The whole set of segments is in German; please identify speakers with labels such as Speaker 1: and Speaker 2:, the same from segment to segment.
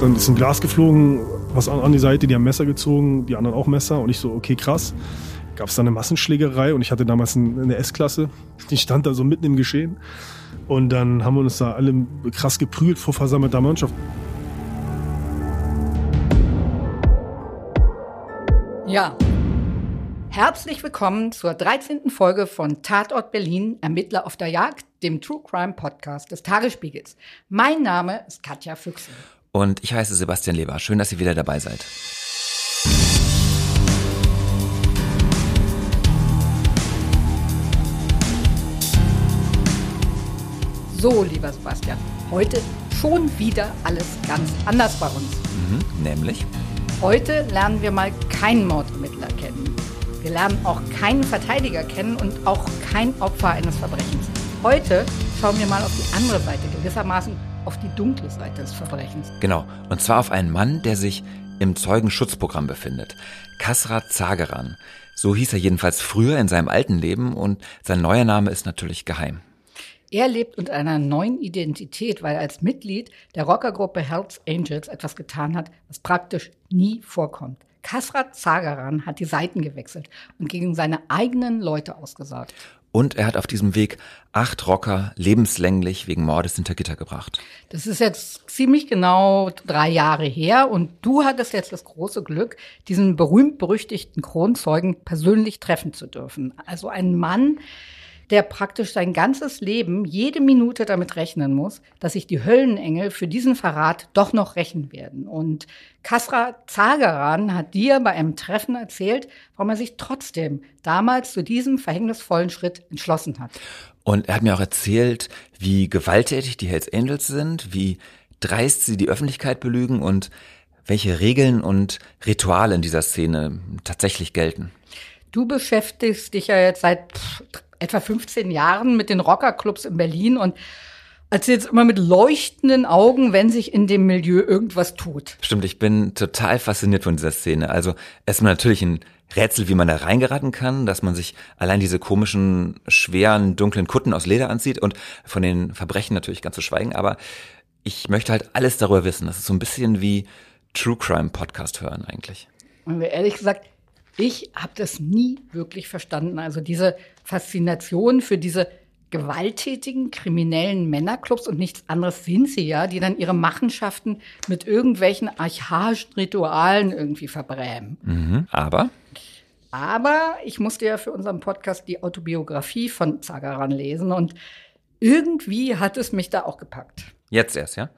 Speaker 1: Dann ist ein Glas geflogen, was an, an die Seite, die haben Messer gezogen, die anderen auch Messer. Und ich so, okay, krass. Gab es da eine Massenschlägerei und ich hatte damals eine S-Klasse. Die stand da so mitten im Geschehen. Und dann haben wir uns da alle krass geprügelt vor versammelter Mannschaft.
Speaker 2: Ja. Herzlich willkommen zur 13. Folge von Tatort Berlin, Ermittler auf der Jagd, dem True Crime Podcast des Tagesspiegels. Mein Name ist Katja Füchse.
Speaker 3: Und ich heiße Sebastian Leber. Schön, dass ihr wieder dabei seid.
Speaker 2: So, lieber Sebastian, heute schon wieder alles ganz anders bei uns.
Speaker 3: Mhm, nämlich?
Speaker 2: Heute lernen wir mal keinen Mordermittler kennen. Wir lernen auch keinen Verteidiger kennen und auch kein Opfer eines Verbrechens. Heute schauen wir mal auf die andere Seite, gewissermaßen auf die dunkle Seite des Verbrechens.
Speaker 3: Genau, und zwar auf einen Mann, der sich im Zeugenschutzprogramm befindet. Kasrat Zageran. So hieß er jedenfalls früher in seinem alten Leben und sein neuer Name ist natürlich geheim.
Speaker 2: Er lebt unter einer neuen Identität, weil er als Mitglied der Rockergruppe Hells Angels etwas getan hat, was praktisch nie vorkommt. Kasrat Zagaran hat die Seiten gewechselt und gegen seine eigenen Leute ausgesagt.
Speaker 3: Und er hat auf diesem Weg acht Rocker lebenslänglich wegen Mordes hinter Gitter gebracht.
Speaker 2: Das ist jetzt ziemlich genau drei Jahre her und du hattest jetzt das große Glück, diesen berühmt-berüchtigten Kronzeugen persönlich treffen zu dürfen. Also ein Mann, der praktisch sein ganzes Leben jede Minute damit rechnen muss, dass sich die Höllenengel für diesen Verrat doch noch rächen werden. Und Kasra Zagaran hat dir bei einem Treffen erzählt, warum er sich trotzdem damals zu diesem verhängnisvollen Schritt entschlossen hat.
Speaker 3: Und er hat mir auch erzählt, wie gewalttätig die Hells Angels sind, wie dreist sie die Öffentlichkeit belügen und welche Regeln und Rituale in dieser Szene tatsächlich gelten.
Speaker 2: Du beschäftigst dich ja jetzt seit etwa 15 Jahren mit den Rockerclubs in Berlin und erzählst immer mit leuchtenden Augen, wenn sich in dem Milieu irgendwas tut.
Speaker 3: Stimmt, ich bin total fasziniert von dieser Szene. Also erstmal natürlich ein Rätsel, wie man da reingeraten kann, dass man sich allein diese komischen, schweren, dunklen Kutten aus Leder anzieht und von den Verbrechen natürlich ganz zu schweigen. Aber ich möchte halt alles darüber wissen. Das ist so ein bisschen wie True Crime Podcast hören eigentlich.
Speaker 2: Und ehrlich gesagt, ich habe das nie wirklich verstanden. Also diese Faszination für diese gewalttätigen, kriminellen Männerclubs und nichts anderes sind sie ja, die dann ihre Machenschaften mit irgendwelchen archaischen Ritualen irgendwie verbrämen.
Speaker 3: Mhm, aber?
Speaker 2: Aber ich musste ja für unseren Podcast die Autobiografie von Zagaran lesen und irgendwie hat es mich da auch gepackt.
Speaker 3: Jetzt erst, ja?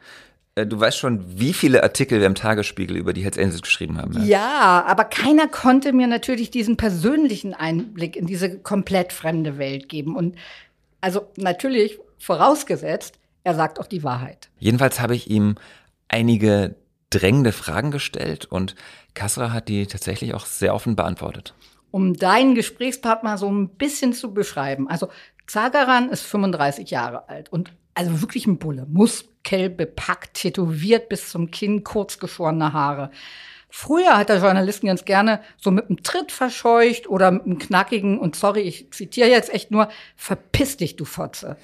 Speaker 3: Äh, du weißt schon, wie viele Artikel wir im Tagesspiegel über die Hells Angels geschrieben haben.
Speaker 2: Ja? ja, aber keiner konnte mir natürlich diesen persönlichen Einblick in diese komplett fremde Welt geben. Und also natürlich vorausgesetzt, er sagt auch die Wahrheit.
Speaker 3: Jedenfalls habe ich ihm einige drängende Fragen gestellt und Kasra hat die tatsächlich auch sehr offen beantwortet.
Speaker 2: Um deinen Gesprächspartner so ein bisschen zu beschreiben. Also Zagaran ist 35 Jahre alt und also wirklich ein Bulle. Muskel bepackt, tätowiert bis zum Kinn, kurzgeschorene Haare. Früher hat der Journalisten ganz gerne so mit einem Tritt verscheucht oder mit einem knackigen, und sorry, ich zitiere jetzt echt nur, verpiss dich, du Fotze.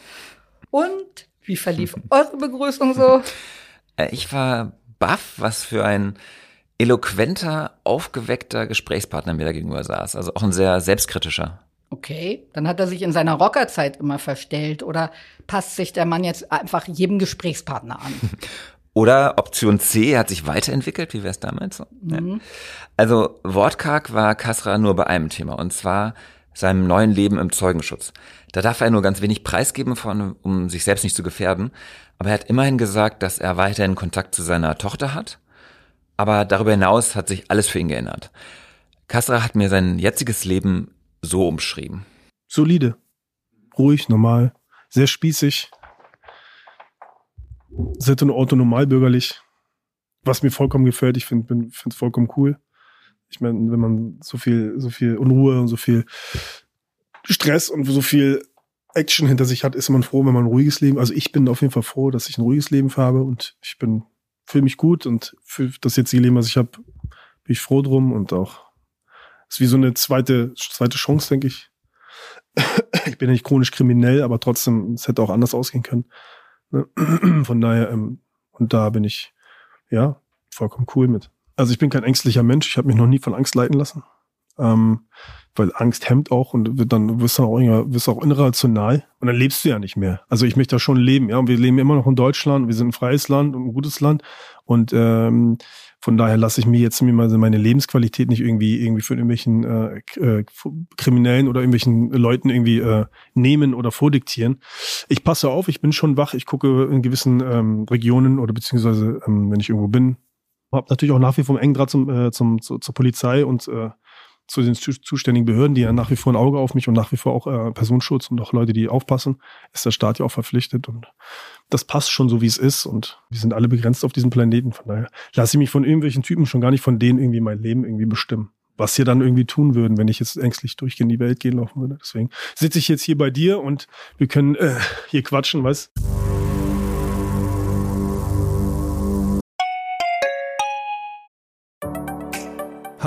Speaker 2: Und wie verlief eure Begrüßung so?
Speaker 3: Äh, ich war baff, was für ein eloquenter, aufgeweckter Gesprächspartner mir da gegenüber saß. Also auch ein sehr selbstkritischer.
Speaker 2: Okay, dann hat er sich in seiner Rockerzeit immer verstellt oder passt sich der Mann jetzt einfach jedem Gesprächspartner an?
Speaker 3: Oder Option C hat sich weiterentwickelt, wie wäre es damals so? Mhm. Ja. Also wortkarg war Kasra nur bei einem Thema und zwar seinem neuen Leben im Zeugenschutz. Da darf er nur ganz wenig preisgeben, von, um sich selbst nicht zu gefährden. Aber er hat immerhin gesagt, dass er weiterhin Kontakt zu seiner Tochter hat. Aber darüber hinaus hat sich alles für ihn geändert. Kasra hat mir sein jetziges Leben so umschrieben?
Speaker 1: Solide, ruhig, normal, sehr spießig, sehr autonomalbürgerlich, was mir vollkommen gefällt. Ich finde es vollkommen cool. Ich meine, wenn man so viel, so viel Unruhe und so viel Stress und so viel Action hinter sich hat, ist man froh, wenn man ein ruhiges Leben. Also ich bin auf jeden Fall froh, dass ich ein ruhiges Leben habe und ich bin fühle mich gut und für das jetzige Leben, was ich habe, bin ich froh drum und auch ist wie so eine zweite, zweite Chance, denke ich. ich bin nicht chronisch kriminell, aber trotzdem, es hätte auch anders ausgehen können. Ne? Von daher, ähm, und da bin ich, ja, vollkommen cool mit. Also ich bin kein ängstlicher Mensch. Ich habe mich noch nie von Angst leiten lassen. Ähm, weil Angst hemmt auch und wird dann wirst du auch, auch irrational und dann lebst du ja nicht mehr. Also ich möchte da schon leben, ja. Und wir leben immer noch in Deutschland, wir sind ein freies Land und ein gutes Land und ähm, von daher lasse ich mir jetzt meine Lebensqualität nicht irgendwie irgendwie von irgendwelchen äh, äh, Kriminellen oder irgendwelchen Leuten irgendwie äh, nehmen oder vordiktieren. Ich passe auf, ich bin schon wach, ich gucke in gewissen ähm, Regionen oder beziehungsweise ähm, wenn ich irgendwo bin, habe natürlich auch nach wie vor einen engen Draht zum, äh, zum, zu, zur Polizei und äh, zu den zuständigen Behörden, die ja nach wie vor ein Auge auf mich und nach wie vor auch äh, Personenschutz und auch Leute, die aufpassen, ist der Staat ja auch verpflichtet und das passt schon so, wie es ist und wir sind alle begrenzt auf diesem Planeten. Von daher lasse ich mich von irgendwelchen Typen schon gar nicht von denen irgendwie mein Leben irgendwie bestimmen. Was sie dann irgendwie tun würden, wenn ich jetzt ängstlich durch in die Welt gehen laufen würde. Deswegen sitze ich jetzt hier bei dir und wir können äh, hier quatschen, weißt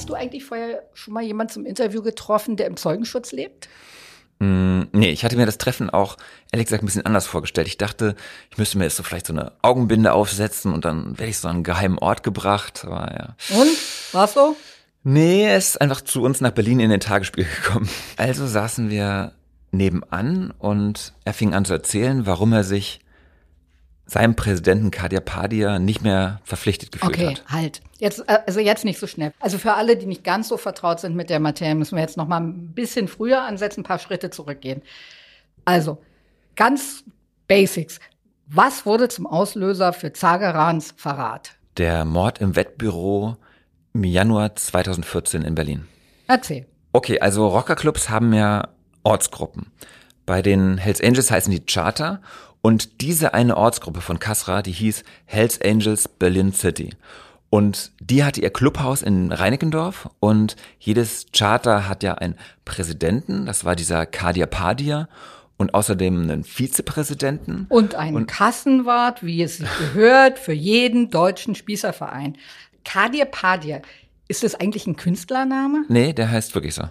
Speaker 2: Hast du eigentlich vorher schon mal jemanden zum Interview getroffen, der im Zeugenschutz lebt?
Speaker 3: Mm, nee, ich hatte mir das Treffen auch ehrlich gesagt ein bisschen anders vorgestellt. Ich dachte, ich müsste mir jetzt so vielleicht so eine Augenbinde aufsetzen und dann werde ich so an einen geheimen Ort gebracht. Aber ja.
Speaker 2: Und? War's so?
Speaker 3: Nee, er ist einfach zu uns nach Berlin in den Tagesspiel gekommen. Also saßen wir nebenan und er fing an zu erzählen, warum er sich seinem Präsidenten Kadir Padia nicht mehr verpflichtet gefühlt
Speaker 2: okay,
Speaker 3: hat.
Speaker 2: Okay, halt. Jetzt, äh, also jetzt nicht so schnell. Also für alle, die nicht ganz so vertraut sind mit der Materie, müssen wir jetzt noch mal ein bisschen früher ansetzen, ein paar Schritte zurückgehen. Also, ganz Basics. Was wurde zum Auslöser für Zagerans Verrat?
Speaker 3: Der Mord im Wettbüro im Januar 2014 in Berlin.
Speaker 2: Erzähl.
Speaker 3: Okay, also Rockerclubs haben ja Ortsgruppen. Bei den Hells Angels heißen die Charter und diese eine Ortsgruppe von Kasra, die hieß Hells Angels Berlin City. Und die hatte ihr Clubhaus in Reinickendorf und jedes Charter hat ja einen Präsidenten, das war dieser Kadir Padia und außerdem einen Vizepräsidenten.
Speaker 2: Und einen und Kassenwart, wie es sich gehört, für jeden deutschen Spießerverein. Kadir Padia, ist das eigentlich ein Künstlername?
Speaker 3: Nee, der heißt wirklich so.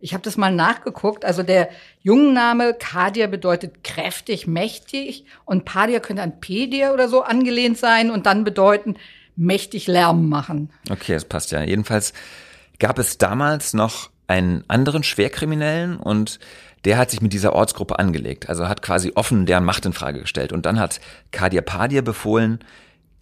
Speaker 2: Ich habe das mal nachgeguckt. Also der Jungenname Kadir bedeutet kräftig, mächtig und Padir könnte an Pedir oder so angelehnt sein und dann bedeuten mächtig Lärm machen.
Speaker 3: Okay, das passt ja. Jedenfalls gab es damals noch einen anderen Schwerkriminellen und der hat sich mit dieser Ortsgruppe angelegt. Also hat quasi offen deren Macht in Frage gestellt. Und dann hat Kadir Padir befohlen,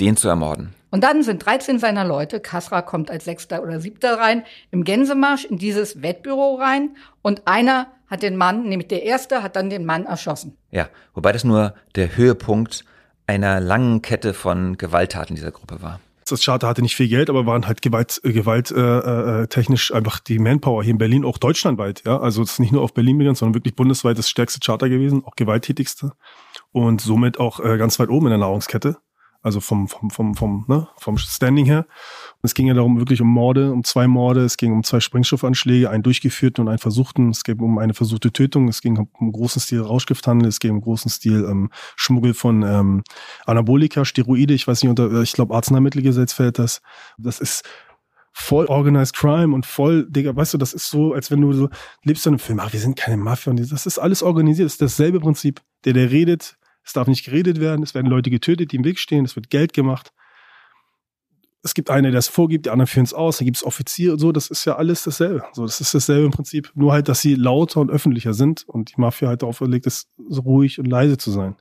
Speaker 3: den zu ermorden.
Speaker 2: Und dann sind 13 seiner Leute, Kasra kommt als Sechster oder Siebter rein, im Gänsemarsch in dieses Wettbüro rein und einer hat den Mann, nämlich der Erste, hat dann den Mann erschossen.
Speaker 3: Ja, wobei das nur der Höhepunkt einer langen Kette von Gewalttaten dieser Gruppe war.
Speaker 1: Das Charter hatte nicht viel Geld, aber waren halt gewalt, äh, gewalt äh, äh, technisch einfach die Manpower hier in Berlin, auch deutschlandweit. Ja, also es ist nicht nur auf Berlin begrenzt, sondern wirklich bundesweit das stärkste Charter gewesen, auch gewalttätigste und somit auch äh, ganz weit oben in der Nahrungskette also vom, vom, vom, vom, ne, vom Standing her. Und es ging ja darum, wirklich um Morde, um zwei Morde, es ging um zwei Sprengstoffanschläge, einen durchgeführten und einen versuchten, es ging um eine versuchte Tötung, es ging um großen Stil Rauschgifthandel, es ging um großen Stil ähm, Schmuggel von ähm, Anabolika, Steroide, ich weiß nicht, unter, ich glaube Arzneimittelgesetz fällt das. Das ist voll organized crime und voll, Digga, weißt du, das ist so, als wenn du so lebst in einem Film, ach, wir sind keine Mafia und das ist alles organisiert, das ist dasselbe Prinzip. Der, der redet, es darf nicht geredet werden. Es werden Leute getötet, die im Weg stehen. Es wird Geld gemacht. Es gibt einen, der es vorgibt, die anderen führen es aus. Da gibt es Offiziere und so. Das ist ja alles dasselbe. So, das ist dasselbe im Prinzip. Nur halt, dass sie lauter und öffentlicher sind und die Mafia halt darauf verlegt ist, so ruhig und leise zu sein.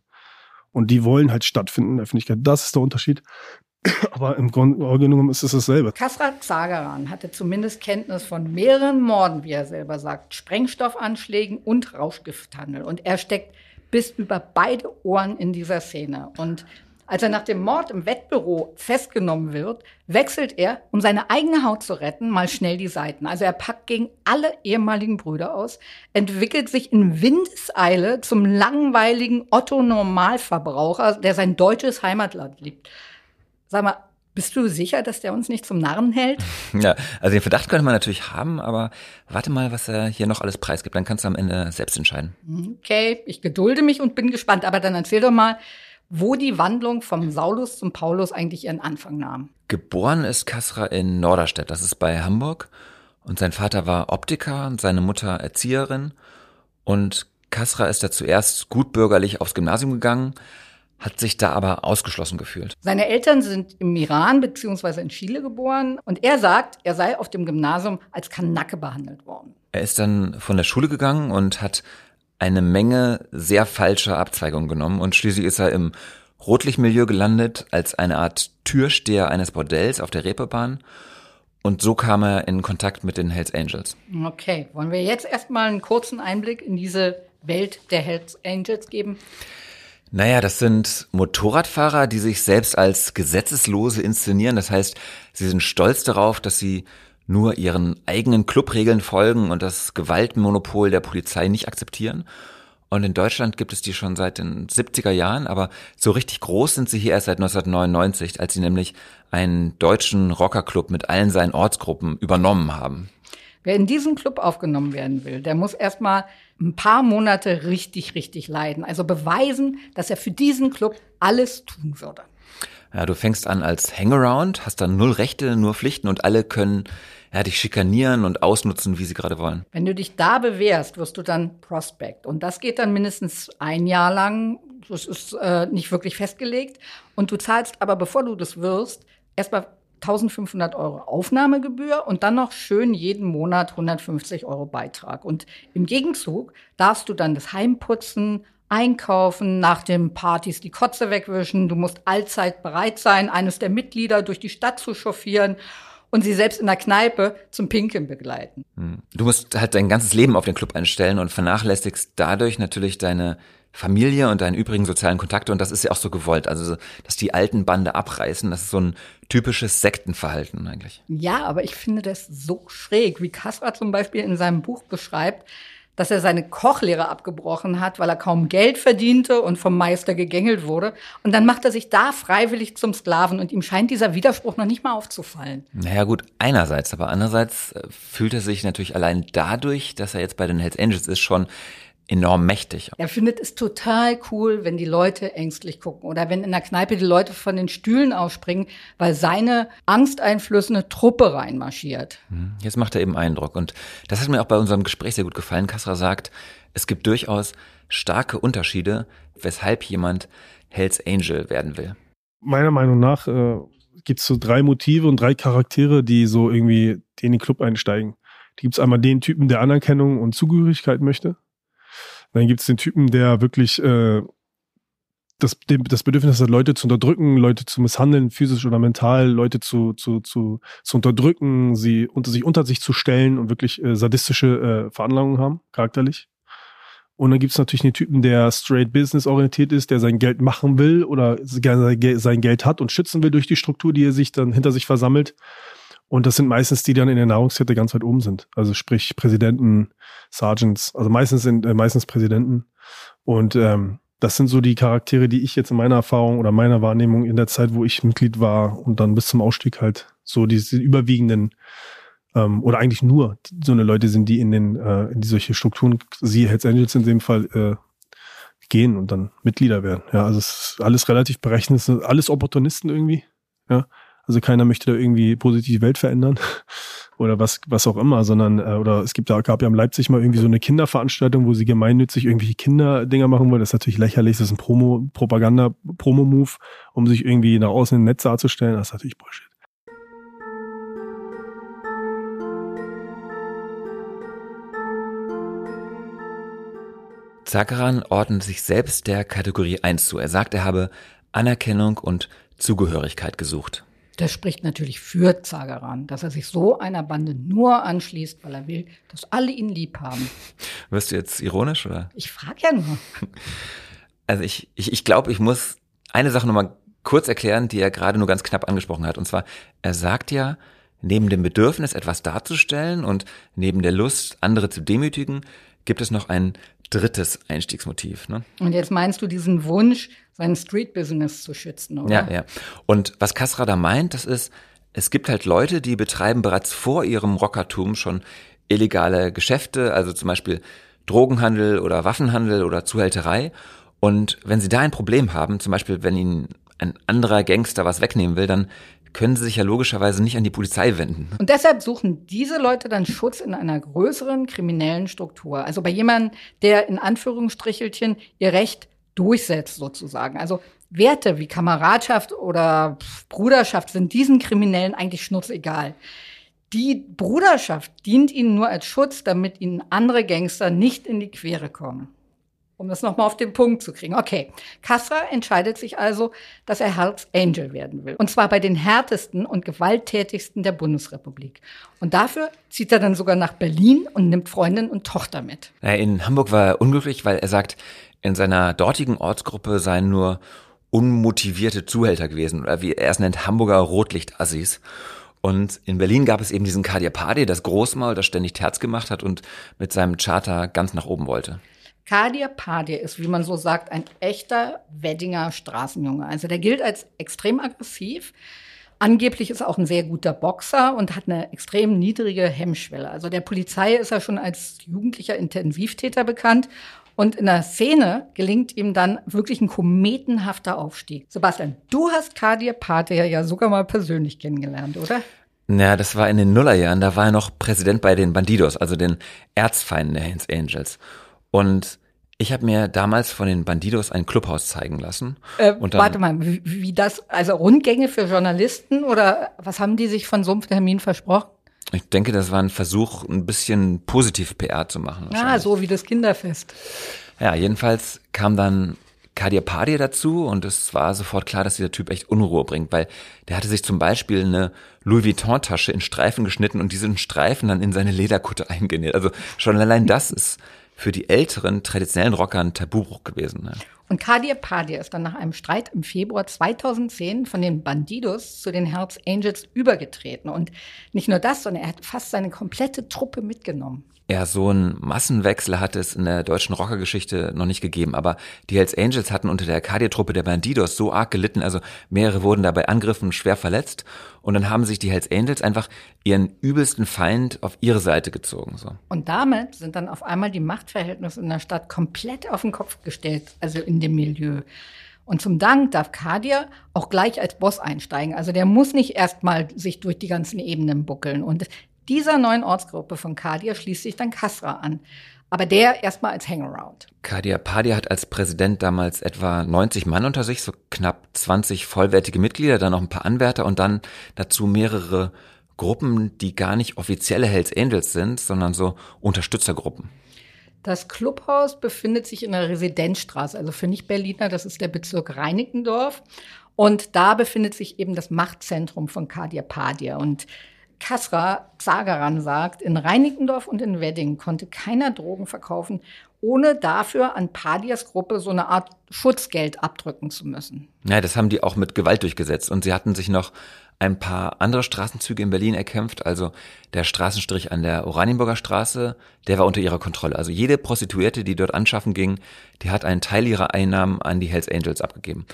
Speaker 1: Und die wollen halt stattfinden in der Öffentlichkeit. Das ist der Unterschied. Aber im Grunde genommen ist es dasselbe.
Speaker 2: Kasrat Zagaran hatte zumindest Kenntnis von mehreren Morden, wie er selber sagt, Sprengstoffanschlägen und Rauschgifthandel. Und er steckt bis über beide Ohren in dieser Szene. Und Als er nach dem Mord im Wettbüro festgenommen wird, wechselt er, um seine eigene Haut zu retten, mal schnell die Seiten. Also er packt gegen alle ehemaligen Brüder aus, entwickelt sich in Windeseile zum langweiligen Otto-Normalverbraucher, der sein deutsches Heimatland liebt. Sag mal, bist du sicher, dass der uns nicht zum Narren hält?
Speaker 3: Ja, also den Verdacht könnte man natürlich haben, aber warte mal, was er hier noch alles preisgibt. Dann kannst du am Ende selbst entscheiden.
Speaker 2: Okay, ich gedulde mich und bin gespannt. Aber dann erzähl doch mal, wo die Wandlung vom Saulus zum Paulus eigentlich ihren Anfang nahm.
Speaker 3: Geboren ist Kasra in Norderstedt, das ist bei Hamburg. Und sein Vater war Optiker und seine Mutter Erzieherin. Und Kasra ist da zuerst gutbürgerlich aufs Gymnasium gegangen, hat sich da aber ausgeschlossen gefühlt.
Speaker 2: Seine Eltern sind im Iran beziehungsweise in Chile geboren und er sagt, er sei auf dem Gymnasium als Kanacke behandelt worden.
Speaker 3: Er ist dann von der Schule gegangen und hat eine Menge sehr falscher Abzweigungen genommen und schließlich ist er im Rotlichtmilieu gelandet als eine Art Türsteher eines Bordells auf der Reeperbahn und so kam er in Kontakt mit den Hells Angels.
Speaker 2: Okay, wollen wir jetzt erstmal einen kurzen Einblick in diese Welt der Hells Angels geben?
Speaker 3: Naja, das sind Motorradfahrer, die sich selbst als Gesetzeslose inszenieren. Das heißt, sie sind stolz darauf, dass sie nur ihren eigenen Clubregeln folgen und das Gewaltmonopol der Polizei nicht akzeptieren. Und in Deutschland gibt es die schon seit den 70er Jahren, aber so richtig groß sind sie hier erst seit 1999, als sie nämlich einen deutschen Rockerclub mit allen seinen Ortsgruppen übernommen haben.
Speaker 2: Wer in diesen Club aufgenommen werden will, der muss erstmal ein paar Monate richtig, richtig leiden. Also beweisen, dass er für diesen Club alles tun würde.
Speaker 3: Ja, du fängst an als Hangaround, hast dann null Rechte, nur Pflichten und alle können ja, dich schikanieren und ausnutzen, wie sie gerade wollen.
Speaker 2: Wenn du dich da bewährst, wirst du dann Prospect. Und das geht dann mindestens ein Jahr lang. Das ist äh, nicht wirklich festgelegt. Und du zahlst aber, bevor du das wirst, erstmal 1500 Euro Aufnahmegebühr und dann noch schön jeden Monat 150 Euro Beitrag. Und im Gegenzug darfst du dann das Heim putzen, einkaufen, nach den Partys die Kotze wegwischen. Du musst allzeit bereit sein, eines der Mitglieder durch die Stadt zu chauffieren und sie selbst in der Kneipe zum Pinkeln begleiten.
Speaker 3: Hm. Du musst halt dein ganzes Leben auf den Club einstellen und vernachlässigst dadurch natürlich deine Familie und deine übrigen sozialen Kontakte und das ist ja auch so gewollt. Also, dass die alten Bande abreißen, das ist so ein typisches Sektenverhalten eigentlich.
Speaker 2: Ja, aber ich finde das so schräg, wie Kaspar zum Beispiel in seinem Buch beschreibt, dass er seine Kochlehre abgebrochen hat, weil er kaum Geld verdiente und vom Meister gegängelt wurde. Und dann macht er sich da freiwillig zum Sklaven und ihm scheint dieser Widerspruch noch nicht mal aufzufallen.
Speaker 3: Naja gut, einerseits, aber andererseits äh, fühlt er sich natürlich allein dadurch, dass er jetzt bei den Hells Angels ist, schon enorm mächtig.
Speaker 2: Er findet es total cool, wenn die Leute ängstlich gucken oder wenn in der Kneipe die Leute von den Stühlen aufspringen, weil seine angsteinflößende Truppe reinmarschiert.
Speaker 3: Hm, jetzt macht er eben Eindruck und das hat mir auch bei unserem Gespräch sehr gut gefallen. Kassra sagt, es gibt durchaus starke Unterschiede, weshalb jemand Hells Angel werden will.
Speaker 1: Meiner Meinung nach äh, gibt es so drei Motive und drei Charaktere, die so irgendwie in den Club einsteigen. Die gibt es einmal den Typen, der Anerkennung und Zugehörigkeit möchte. Dann gibt es den Typen, der wirklich äh, das, das Bedürfnis hat, Leute zu unterdrücken, Leute zu misshandeln, physisch oder mental, Leute zu, zu, zu, zu unterdrücken, sie unter sich unter sich zu stellen und wirklich äh, sadistische äh, Veranlagungen haben, charakterlich. Und dann gibt es natürlich den Typen, der straight business orientiert ist, der sein Geld machen will oder gerne sein Geld hat und schützen will durch die Struktur, die er sich dann hinter sich versammelt. Und das sind meistens die, die dann in der Nahrungskette ganz weit oben sind. Also sprich Präsidenten, Sergeants, also meistens sind äh, meistens Präsidenten. Und ähm, das sind so die Charaktere, die ich jetzt in meiner Erfahrung oder meiner Wahrnehmung in der Zeit, wo ich Mitglied war und dann bis zum Ausstieg halt so diese überwiegenden ähm, oder eigentlich nur so eine Leute sind, die in den äh, in die solche Strukturen, sie Hells Angels in dem Fall äh, gehen und dann Mitglieder werden. Ja, also es ist alles relativ berechnet, alles Opportunisten irgendwie. Ja, also keiner möchte da irgendwie positiv die Welt verändern oder was, was auch immer, sondern, äh, oder es gibt da, gab ja in Leipzig mal irgendwie so eine Kinderveranstaltung, wo sie gemeinnützig irgendwelche Kinderdinger machen wollen. Das ist natürlich lächerlich, das ist ein Promo, Propaganda, Promo-Move, um sich irgendwie nach außen im Netz darzustellen. Das ist natürlich Bullshit.
Speaker 3: Zakaran ordnet sich selbst der Kategorie 1 zu. Er sagt, er habe Anerkennung und Zugehörigkeit gesucht.
Speaker 2: Das spricht natürlich für Zagaran, dass er sich so einer Bande nur anschließt, weil er will, dass alle ihn lieb haben.
Speaker 3: Wirst du jetzt ironisch oder?
Speaker 2: Ich frage ja nur.
Speaker 3: Also ich, ich, ich glaube, ich muss eine Sache nochmal kurz erklären, die er gerade nur ganz knapp angesprochen hat. Und zwar, er sagt ja, neben dem Bedürfnis, etwas darzustellen und neben der Lust, andere zu demütigen, gibt es noch ein drittes Einstiegsmotiv. Ne?
Speaker 2: Und jetzt meinst du diesen Wunsch, sein Street-Business zu schützen, oder?
Speaker 3: Ja, ja. Und was Kasra da meint, das ist, es gibt halt Leute, die betreiben bereits vor ihrem Rockertum schon illegale Geschäfte, also zum Beispiel Drogenhandel oder Waffenhandel oder Zuhälterei. Und wenn sie da ein Problem haben, zum Beispiel wenn ihnen ein anderer Gangster was wegnehmen will, dann können sie sich ja logischerweise nicht an die Polizei wenden.
Speaker 2: Und deshalb suchen diese Leute dann Schutz in einer größeren kriminellen Struktur. Also bei jemandem, der in Anführungsstrichelchen ihr Recht durchsetzt sozusagen. Also Werte wie Kameradschaft oder Bruderschaft sind diesen Kriminellen eigentlich schnurzegal. Die Bruderschaft dient ihnen nur als Schutz, damit ihnen andere Gangster nicht in die Quere kommen. Um das nochmal auf den Punkt zu kriegen. Okay, Castro entscheidet sich also, dass er Hells Angel werden will. Und zwar bei den härtesten und gewalttätigsten der Bundesrepublik. Und dafür zieht er dann sogar nach Berlin und nimmt Freundin und Tochter mit.
Speaker 3: In Hamburg war er unglücklich, weil er sagt, in seiner dortigen Ortsgruppe seien nur unmotivierte Zuhälter gewesen oder wie er es nennt, Hamburger Rotlichtassis. Und in Berlin gab es eben diesen Kadir Padi, das Großmaul, das ständig Terz gemacht hat und mit seinem Charter ganz nach oben wollte.
Speaker 2: Kadir Padir ist, wie man so sagt, ein echter Weddinger Straßenjunge. Also der gilt als extrem aggressiv. Angeblich ist er auch ein sehr guter Boxer und hat eine extrem niedrige Hemmschwelle. Also der Polizei ist er schon als jugendlicher Intensivtäter bekannt und in der Szene gelingt ihm dann wirklich ein kometenhafter Aufstieg. Sebastian, du hast Kadir Pater ja sogar mal persönlich kennengelernt, oder?
Speaker 3: Ja, das war in den Nullerjahren. Da war er noch Präsident bei den Bandidos, also den Erzfeinden der Hells Angels. Und ich habe mir damals von den Bandidos ein Clubhaus zeigen lassen.
Speaker 2: Äh, und dann, warte mal, wie, wie das, also Rundgänge für Journalisten oder was haben die sich von so einem Termin versprochen?
Speaker 3: Ich denke, das war ein Versuch, ein bisschen positiv PR zu machen.
Speaker 2: Ja, so wie das Kinderfest.
Speaker 3: Ja, jedenfalls kam dann Kadir Padir dazu und es war sofort klar, dass dieser Typ echt Unruhe bringt, weil der hatte sich zum Beispiel eine Louis Vuitton-Tasche in Streifen geschnitten und diesen Streifen dann in seine Lederkutte eingenäht. Also schon allein das ist für die älteren traditionellen Rocker ein Tabubruch gewesen. Ne?
Speaker 2: Und Kadir Padir ist dann nach einem Streit im Februar 2010 von den Bandidos zu den Hells Angels übergetreten. Und nicht nur das, sondern er hat fast seine komplette Truppe mitgenommen.
Speaker 3: Ja, so ein Massenwechsel hat es in der deutschen Rockergeschichte noch nicht gegeben. Aber die Hells Angels hatten unter der Arcadia-Truppe der Bandidos so arg gelitten, also mehrere wurden dabei Angriffen schwer verletzt. Und dann haben sich die Hells Angels einfach ihren übelsten Feind auf ihre Seite gezogen. So.
Speaker 2: Und damit sind dann auf einmal die Machtverhältnisse in der Stadt komplett auf den Kopf gestellt, also in dem Milieu. Und zum Dank darf Kadir auch gleich als Boss einsteigen. Also der muss nicht erstmal sich durch die ganzen Ebenen buckeln. Und dieser neuen Ortsgruppe von Kadir schließt sich dann Kasra an. Aber der erstmal als Hangaround.
Speaker 3: Kadir Padir hat als Präsident damals etwa 90 Mann unter sich, so knapp 20 vollwertige Mitglieder, dann noch ein paar Anwärter und dann dazu mehrere Gruppen, die gar nicht offizielle Hells Angels sind, sondern so Unterstützergruppen.
Speaker 2: Das Clubhaus befindet sich in der Residenzstraße, also für Nicht-Berliner, das ist der Bezirk Reinickendorf. Und da befindet sich eben das Machtzentrum von Kadir Padir. Und Kasra Zagaran sagt, in Reinickendorf und in Wedding konnte keiner Drogen verkaufen, ohne dafür an Padias Gruppe so eine Art Schutzgeld abdrücken zu müssen.
Speaker 3: Ja, das haben die auch mit Gewalt durchgesetzt. Und sie hatten sich noch ein paar andere Straßenzüge in Berlin erkämpft. Also der Straßenstrich an der Oranienburger Straße, der war unter ihrer Kontrolle. Also jede Prostituierte, die dort anschaffen ging, die hat einen Teil ihrer Einnahmen an die Hells Angels abgegeben.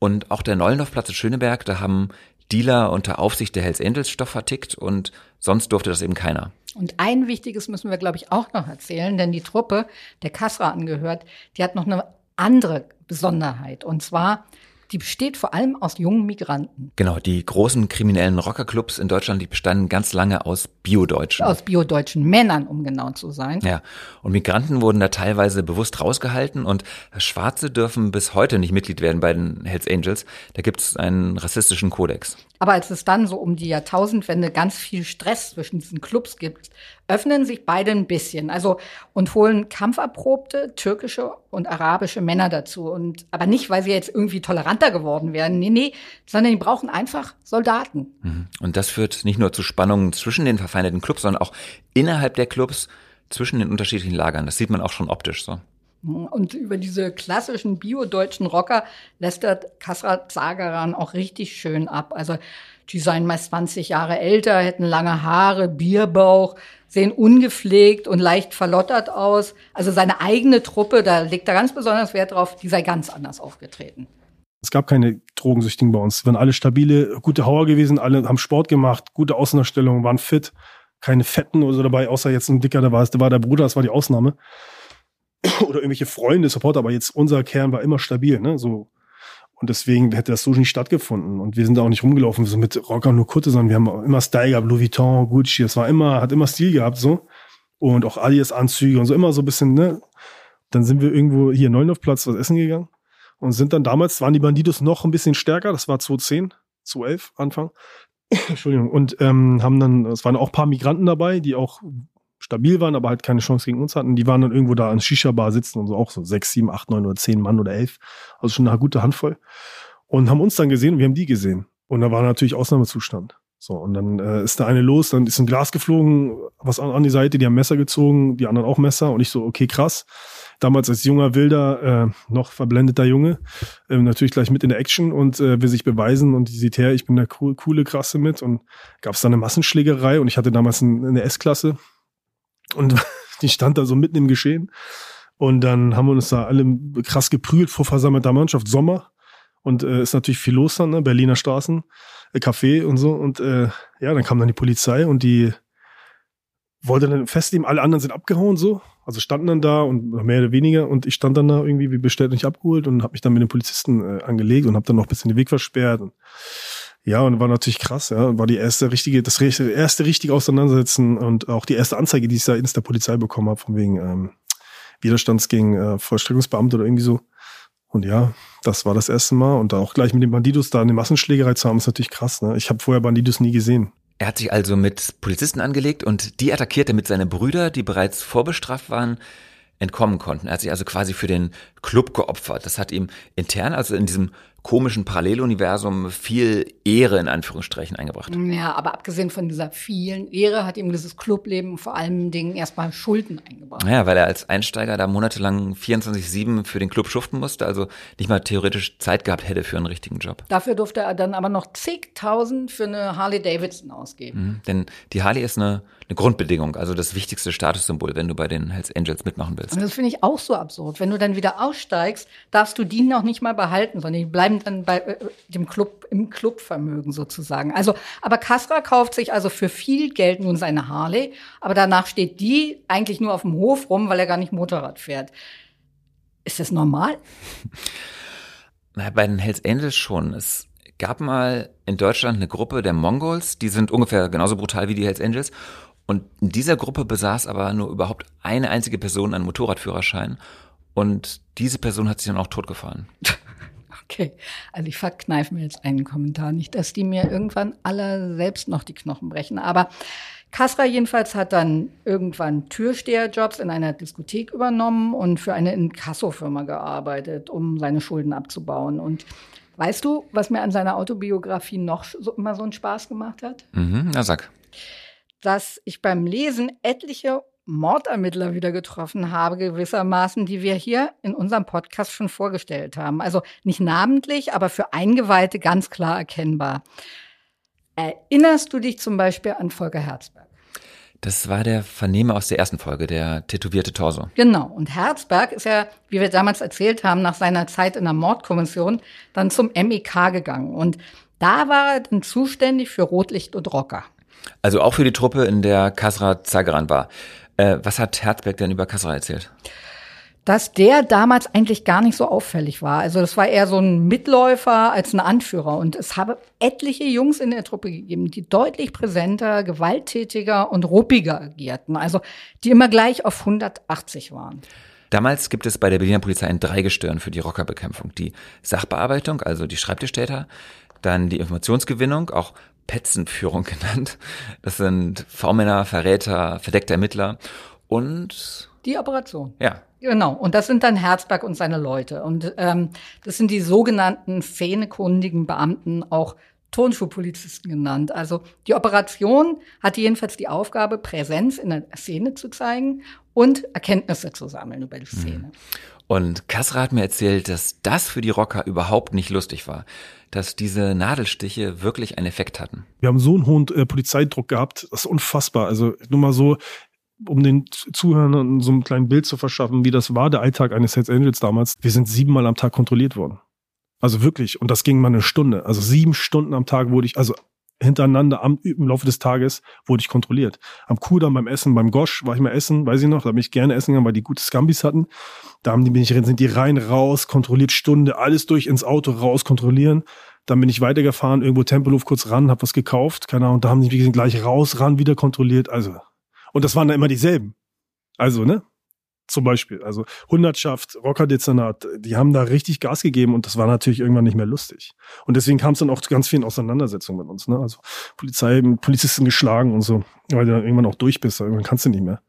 Speaker 3: Und auch der Neulendorfplatz in Schöneberg, da haben Dealer unter Aufsicht der Hells Angels Stoff vertickt und sonst durfte das eben keiner.
Speaker 2: Und ein wichtiges müssen wir, glaube ich, auch noch erzählen, denn die Truppe, der Kasra angehört, die hat noch eine andere Besonderheit. Und zwar die besteht vor allem aus jungen Migranten.
Speaker 3: Genau, die großen kriminellen Rockerclubs in Deutschland, die bestanden ganz lange aus Biodeutschen.
Speaker 2: Aus biodeutschen Männern, um genau zu sein.
Speaker 3: Ja, und Migranten wurden da teilweise bewusst rausgehalten und Schwarze dürfen bis heute nicht Mitglied werden bei den Hells Angels. Da gibt es einen rassistischen Kodex.
Speaker 2: Aber als es dann so um die Jahrtausendwende ganz viel Stress zwischen diesen Clubs gibt, öffnen sich beide ein bisschen. Also und holen kampferprobte türkische und arabische Männer dazu. Und aber nicht, weil sie jetzt irgendwie toleranter geworden werden. Nee, nee, sondern die brauchen einfach Soldaten.
Speaker 3: Mhm. Und das führt nicht nur zu Spannungen zwischen den verfeindeten Clubs, sondern auch innerhalb der Clubs zwischen den unterschiedlichen Lagern. Das sieht man auch schon optisch so.
Speaker 2: Und über diese klassischen bio-deutschen Rocker lästert Kasrat Zagaran auch richtig schön ab. Also die seien meist 20 Jahre älter, hätten lange Haare, Bierbauch, sehen ungepflegt und leicht verlottert aus. Also seine eigene Truppe, da legt er ganz besonders Wert drauf, die sei ganz anders aufgetreten.
Speaker 1: Es gab keine Drogensüchtigen bei uns. Wir waren alle stabile, gute Hauer gewesen, alle haben Sport gemacht, gute Außenerstellung, waren fit, keine Fetten oder so dabei, außer jetzt ein Dicker, der war, der war der Bruder, das war die Ausnahme. oder irgendwelche Freunde, Supporter, aber jetzt unser Kern war immer stabil, ne? So. Und deswegen hätte das so nicht stattgefunden. Und wir sind da auch nicht rumgelaufen, so mit Rocker nur Kutte, sondern wir haben immer Style gehabt, Louis Vuitton, Gucci, das war immer, hat immer Stil gehabt, so. Und auch Alias Anzüge und so immer so ein bisschen, ne? Dann sind wir irgendwo hier Neulendorfplatz was essen gegangen und sind dann damals, waren die Bandidos noch ein bisschen stärker, das war 2010, 2011 Anfang. Entschuldigung. Und ähm, haben dann, es waren auch ein paar Migranten dabei, die auch stabil waren, aber halt keine Chance gegen uns hatten. Die waren dann irgendwo da an Shisha-Bar sitzen und so auch so sechs, sieben, acht, neun oder zehn Mann oder elf. Also schon eine gute Handvoll. Und haben uns dann gesehen und wir haben die gesehen. Und da war natürlich Ausnahmezustand. So, und dann äh, ist da eine los, dann ist ein Glas geflogen, was an, an die Seite, die haben Messer gezogen, die anderen auch Messer und ich so, okay, krass. Damals als junger, wilder, äh, noch verblendeter Junge, äh, natürlich gleich mit in der Action und äh, will sich beweisen und die sieht her, ich bin der cool, coole Krasse mit und gab es da eine Massenschlägerei und ich hatte damals ein, eine S-Klasse, und die stand da so mitten im Geschehen. Und dann haben wir uns da alle krass geprügelt vor versammelter Mannschaft. Sommer. Und äh, ist natürlich viel los dann, ne? Berliner Straßen, äh, Café und so. Und äh, ja, dann kam dann die Polizei und die wollte dann festnehmen, alle anderen sind abgehauen so. Also standen dann da und mehr oder weniger. Und ich stand dann da irgendwie, wie bestellt, nicht abgeholt und habe mich dann mit den Polizisten äh, angelegt und habe dann noch ein bisschen den Weg versperrt. Und ja, und war natürlich krass, ja. War die erste richtige, das erste richtige Auseinandersetzen und auch die erste Anzeige, die ich seitens der Polizei bekommen habe, von wegen ähm, Widerstands gegen äh, Vollstreckungsbeamte oder irgendwie so. Und ja, das war das erste Mal. Und auch gleich mit den Bandidos da eine Massenschlägerei zu haben, ist natürlich krass. Ne? Ich habe vorher Bandidos nie gesehen.
Speaker 3: Er hat sich also mit Polizisten angelegt und die attackiert, damit seine Brüder, die bereits vorbestraft waren, entkommen konnten. Er hat sich also quasi für den Club geopfert. Das hat ihm intern, also in diesem komischen Paralleluniversum viel Ehre in Anführungsstrichen eingebracht.
Speaker 2: Ja, aber abgesehen von dieser vielen Ehre hat ihm dieses Clubleben vor allem Dingen erstmal Schulden eingebracht.
Speaker 3: Ja, weil er als Einsteiger da monatelang 24-7 für den Club schuften musste, also nicht mal theoretisch Zeit gehabt hätte für einen richtigen Job.
Speaker 2: Dafür durfte er dann aber noch zigtausend für eine Harley Davidson ausgeben.
Speaker 3: Mhm, denn die Harley ist eine, eine Grundbedingung, also das wichtigste Statussymbol, wenn du bei den Hells Angels mitmachen willst.
Speaker 2: Und das finde ich auch so absurd. Wenn du dann wieder aussteigst, darfst du die noch nicht mal behalten, sondern die bleiben bleiben dann bei äh, dem Club, im Clubvermögen sozusagen. Also, aber Kasra kauft sich also für viel Geld nun seine Harley, aber danach steht die eigentlich nur auf dem Hof rum, weil er gar nicht Motorrad fährt. Ist das normal?
Speaker 3: Na, bei den Hells Angels schon. Es gab mal in Deutschland eine Gruppe der Mongols, die sind ungefähr genauso brutal wie die Hells Angels. Und in dieser Gruppe besaß aber nur überhaupt eine einzige Person einen Motorradführerschein. Und diese Person hat sich dann auch totgefahren.
Speaker 2: Okay, also ich verkneife mir jetzt einen Kommentar. Nicht, dass die mir irgendwann alle selbst noch die Knochen brechen. Aber Kasra jedenfalls hat dann irgendwann Türsteherjobs in einer Diskothek übernommen und für eine Inkasso-Firma gearbeitet, um seine Schulden abzubauen. Und weißt du, was mir an seiner Autobiografie noch so, immer so einen Spaß gemacht hat?
Speaker 3: Mhm, na sag.
Speaker 2: Dass ich beim Lesen etliche Mordermittler wieder getroffen habe, gewissermaßen, die wir hier in unserem Podcast schon vorgestellt haben. Also nicht namentlich, aber für Eingeweihte ganz klar erkennbar. Erinnerst du dich zum Beispiel an Volker Herzberg?
Speaker 3: Das war der Vernehmer aus der ersten Folge, der tätowierte Torso.
Speaker 2: Genau. Und Herzberg ist ja, wie wir damals erzählt haben, nach seiner Zeit in der Mordkommission dann zum MEK gegangen. Und da war er dann zuständig für Rotlicht und Rocker.
Speaker 3: Also auch für die Truppe, in der Kasra Zagaran war. Äh, was hat Herzberg denn über Kasra erzählt?
Speaker 2: Dass der damals eigentlich gar nicht so auffällig war. Also das war eher so ein Mitläufer als ein Anführer. Und es habe etliche Jungs in der Truppe gegeben, die deutlich präsenter, gewalttätiger und ruppiger agierten. Also die immer gleich auf 180 waren.
Speaker 3: Damals gibt es bei der Berliner Polizei ein Dreigestirn für die Rockerbekämpfung. Die Sachbearbeitung, also die Schreibtischtäter, dann die Informationsgewinnung, auch Petzenführung genannt. Das sind V-Männer, Verräter, verdeckte Ermittler und
Speaker 2: die Operation.
Speaker 3: Ja.
Speaker 2: Genau. Und das sind dann Herzberg und seine Leute. Und ähm, das sind die sogenannten fähnekundigen Beamten, auch Turnschuhpolizisten genannt. Also die Operation hatte jedenfalls die Aufgabe, Präsenz in der Szene zu zeigen und Erkenntnisse zu sammeln über die mhm.
Speaker 3: Und Kassra hat mir erzählt, dass das für die Rocker überhaupt nicht lustig war, dass diese Nadelstiche wirklich einen Effekt hatten.
Speaker 1: Wir haben so einen hohen äh, Polizeidruck gehabt, das ist unfassbar. Also nur mal so, um den Zuhörern so ein kleines Bild zu verschaffen, wie das war, der Alltag eines Hells Angels damals. Wir sind siebenmal am Tag kontrolliert worden. Also wirklich. Und das ging mal eine Stunde. Also sieben Stunden am Tag wurde ich, also hintereinander am, im Laufe des Tages wurde ich kontrolliert. Am Kudamm beim Essen, beim Gosch war ich mal essen, weiß ich noch, da bin ich gerne essen gegangen, weil die gute Scambis hatten. Da haben die, bin ich, sind die rein, raus, kontrolliert Stunde, alles durch ins Auto raus, kontrollieren. Dann bin ich weitergefahren, irgendwo Tempelhof kurz ran, hab was gekauft, keine Ahnung, da haben die, wie gesagt, gleich raus, ran, wieder kontrolliert, also. Und das waren dann immer dieselben. Also, ne? Zum Beispiel. Also Hundertschaft, Rockerdezernat, die haben da richtig Gas gegeben und das war natürlich irgendwann nicht mehr lustig. Und deswegen kam es dann auch zu ganz vielen Auseinandersetzungen mit uns. Ne? Also Polizei, Polizisten geschlagen und so, weil du dann irgendwann auch durch bist, irgendwann kannst du nicht mehr.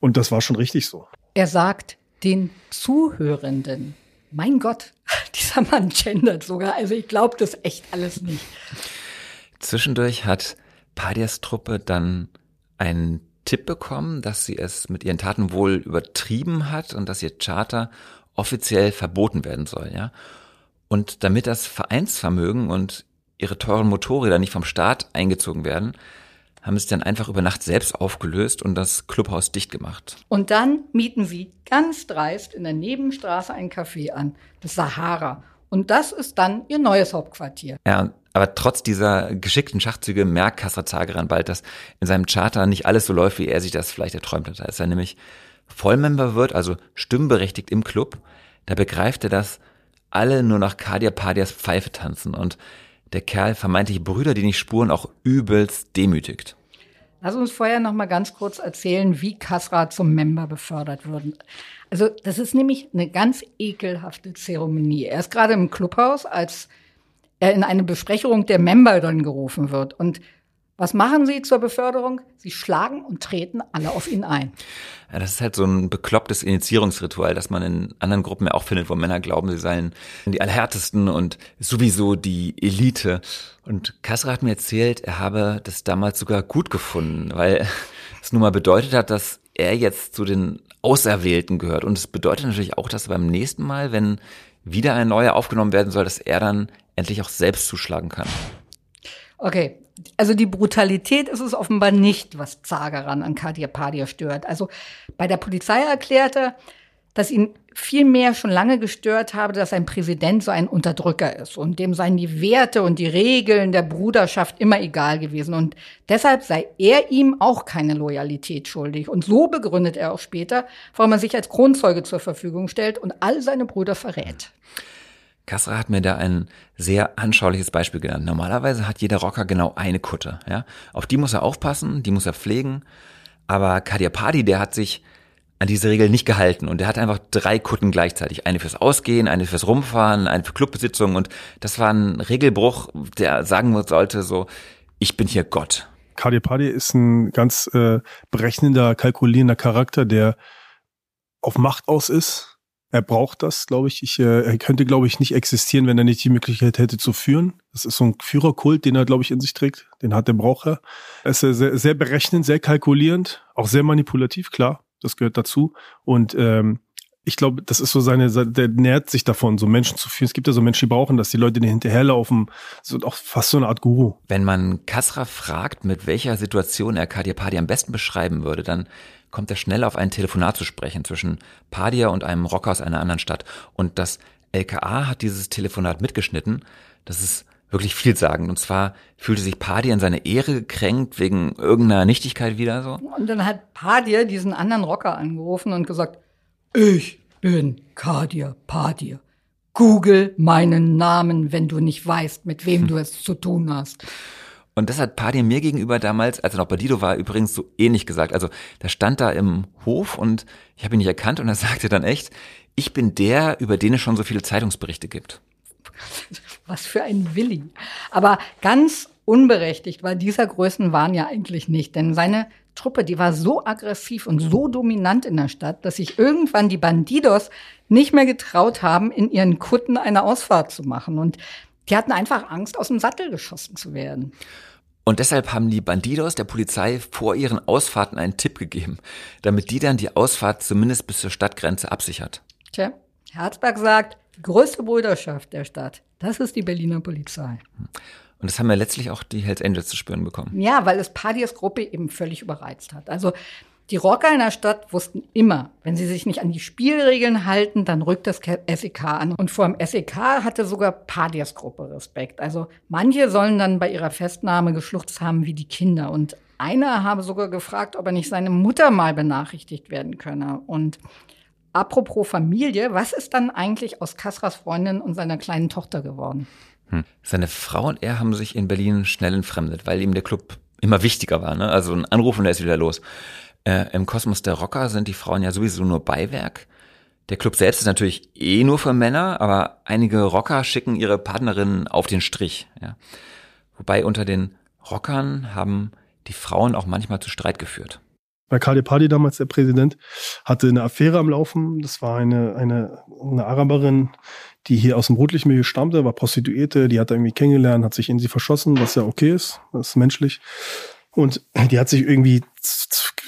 Speaker 1: Und das war schon richtig so.
Speaker 2: Er sagt den Zuhörenden, mein Gott, dieser Mann gendert sogar. Also ich glaube das echt alles nicht.
Speaker 3: Zwischendurch hat Padias Truppe dann einen Tipp bekommen, dass sie es mit ihren Taten wohl übertrieben hat und dass ihr Charter offiziell verboten werden soll, ja. Und damit das Vereinsvermögen und ihre teuren Motorräder nicht vom Staat eingezogen werden, haben es dann einfach über Nacht selbst aufgelöst und das Clubhaus dicht gemacht.
Speaker 2: Und dann mieten sie ganz dreist in der Nebenstraße ein Café an, das Sahara. Und das ist dann ihr neues Hauptquartier.
Speaker 3: Ja, aber trotz dieser geschickten Schachzüge merkt Kassra Zageran bald, dass in seinem Charter nicht alles so läuft, wie er sich das vielleicht erträumt hat. Als er nämlich Vollmember wird, also stimmberechtigt im Club, da begreift er, dass alle nur nach Kadia Padias Pfeife tanzen und der Kerl vermeintliche Brüder, die nicht spuren, auch übelst demütigt.
Speaker 2: Lass uns vorher noch mal ganz kurz erzählen, wie Kasra zum Member befördert wurde. Also das ist nämlich eine ganz ekelhafte Zeremonie. Er ist gerade im Clubhaus, als er in eine Besprechung der Member dann gerufen wird. Und was machen sie zur Beförderung? Sie schlagen und treten alle auf ihn ein.
Speaker 3: Ja, das ist halt so ein beklopptes Initiierungsritual, das man in anderen Gruppen ja auch findet, wo Männer glauben, sie seien die Allerhärtesten und sowieso die Elite. Und Kasra hat mir erzählt, er habe das damals sogar gut gefunden, weil es nun mal bedeutet hat, dass er jetzt zu den Auserwählten gehört. Und es bedeutet natürlich auch, dass beim nächsten Mal, wenn wieder ein neuer aufgenommen werden soll, dass er dann endlich auch selbst zuschlagen kann.
Speaker 2: Okay, also die Brutalität ist es offenbar nicht, was Zageran an Kadir Padir stört. Also bei der Polizei erklärte, dass ihn viel mehr schon lange gestört habe, dass ein Präsident so ein Unterdrücker ist und dem seien die Werte und die Regeln der Bruderschaft immer egal gewesen und deshalb sei er ihm auch keine Loyalität schuldig und so begründet er auch später, warum er sich als Kronzeuge zur Verfügung stellt und all seine Brüder verrät.
Speaker 3: Kassra hat mir da ein sehr anschauliches Beispiel genannt. Normalerweise hat jeder Rocker genau eine Kutte, ja. Auf die muss er aufpassen, die muss er pflegen. Aber Kadir Padi, der hat sich an diese Regel nicht gehalten und der hat einfach drei Kutten gleichzeitig. Eine fürs Ausgehen, eine fürs Rumfahren, eine für Clubbesitzung und das war ein Regelbruch, der sagen sollte so, ich bin hier Gott.
Speaker 1: Kadir Padi ist ein ganz äh, berechnender, kalkulierender Charakter, der auf Macht aus ist er braucht das, glaube ich. ich äh, er könnte, glaube ich, nicht existieren, wenn er nicht die Möglichkeit hätte zu führen. Das ist so ein Führerkult, den er, glaube ich, in sich trägt. Den hat der Braucher. Er ist sehr, sehr berechnend, sehr kalkulierend, auch sehr manipulativ, klar. Das gehört dazu. Und ähm, ich glaube, das ist so seine, der nährt sich davon, so Menschen zu führen. Es gibt ja so Menschen, die brauchen das, die Leute, die hinterherlaufen, so auch fast so eine Art Guru.
Speaker 3: Wenn man Kasra fragt, mit welcher Situation er Kadir Padi am besten beschreiben würde, dann kommt er schnell auf ein Telefonat zu sprechen zwischen Padia und einem Rocker aus einer anderen Stadt. Und das LKA hat dieses Telefonat mitgeschnitten. Das ist wirklich vielsagend. Und zwar fühlte sich Padia in seine Ehre gekränkt wegen irgendeiner Nichtigkeit wieder so.
Speaker 2: Und dann hat Padia diesen anderen Rocker angerufen und gesagt, ich bin Kadir Padia. Google meinen Namen, wenn du nicht weißt, mit wem du es zu tun hast.
Speaker 3: Und das hat Paddy mir gegenüber damals, als er noch bei Dido war, übrigens so ähnlich gesagt. Also der stand da im Hof und ich habe ihn nicht erkannt und er sagte dann echt, ich bin der, über den es schon so viele Zeitungsberichte gibt.
Speaker 2: Was für ein Willi. Aber ganz unberechtigt war dieser Größenwahn ja eigentlich nicht, denn seine Truppe, die war so aggressiv und so dominant in der Stadt, dass sich irgendwann die Bandidos nicht mehr getraut haben, in ihren Kutten eine Ausfahrt zu machen. Und Die hatten einfach Angst, aus dem Sattel geschossen zu werden.
Speaker 3: Und deshalb haben die Bandidos der Polizei vor ihren Ausfahrten einen Tipp gegeben, damit die dann die Ausfahrt zumindest bis zur Stadtgrenze absichert.
Speaker 2: Tja, Herzberg sagt, die größte Brüderschaft der Stadt, das ist die Berliner Polizei.
Speaker 3: Und das haben ja letztlich auch die Hells Angels zu spüren bekommen.
Speaker 2: Ja, weil es Padias Gruppe eben völlig überreizt hat. Also die Rocker in der Stadt wussten immer, wenn sie sich nicht an die Spielregeln halten, dann rückt das SEK an. Und vor dem SEK hatte sogar Padias Gruppe Respekt. Also manche sollen dann bei ihrer Festnahme geschluchzt haben wie die Kinder. Und einer habe sogar gefragt, ob er nicht seine Mutter mal benachrichtigt werden könne. Und apropos Familie, was ist dann eigentlich aus Kasras Freundin und seiner kleinen Tochter geworden?
Speaker 3: Hm. Seine Frau und er haben sich in Berlin schnell entfremdet, weil ihm der Club immer wichtiger war. Ne? Also ein Anruf und er ist wieder los. Äh, Im Kosmos der Rocker sind die Frauen ja sowieso nur Beiwerk. Der Club selbst ist natürlich eh nur für Männer, aber einige Rocker schicken ihre Partnerinnen auf den Strich. Ja. Wobei unter den Rockern haben die Frauen auch manchmal zu Streit geführt.
Speaker 1: Bei Kali Padi damals, der Präsident, hatte eine Affäre am Laufen. Das war eine, eine, eine Araberin, die hier aus dem Rotlichtmilieu stammte, war Prostituierte, die hat er irgendwie kennengelernt, hat sich in sie verschossen, was ja okay ist, das ist menschlich. Und die hat sich irgendwie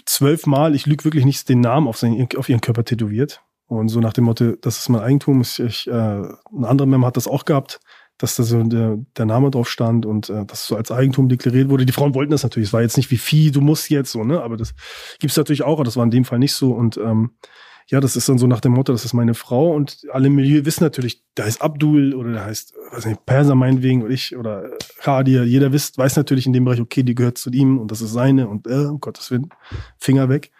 Speaker 1: zwölfmal, ich lüge wirklich nicht, den Namen auf, seinen, auf ihren Körper tätowiert. Und so nach dem Motto, das ist mein Eigentum. Ich, ich, äh, ein anderer Member hat das auch gehabt, dass da so der, der Name drauf stand und äh, das so als Eigentum deklariert wurde. Die Frauen wollten das natürlich. Es war jetzt nicht wie Vieh, du musst jetzt so, ne? Aber das gibt's natürlich auch, aber das war in dem Fall nicht so. Und ähm, ja, das ist dann so nach dem Motto, das ist meine Frau und alle im Milieu wissen natürlich, da heißt Abdul oder da heißt, weiß nicht, Perser meinetwegen oder ich oder Khadir. Jeder wisst, weiß natürlich in dem Bereich, okay, die gehört zu ihm und das ist seine und äh, um Gottes Willen, Finger weg.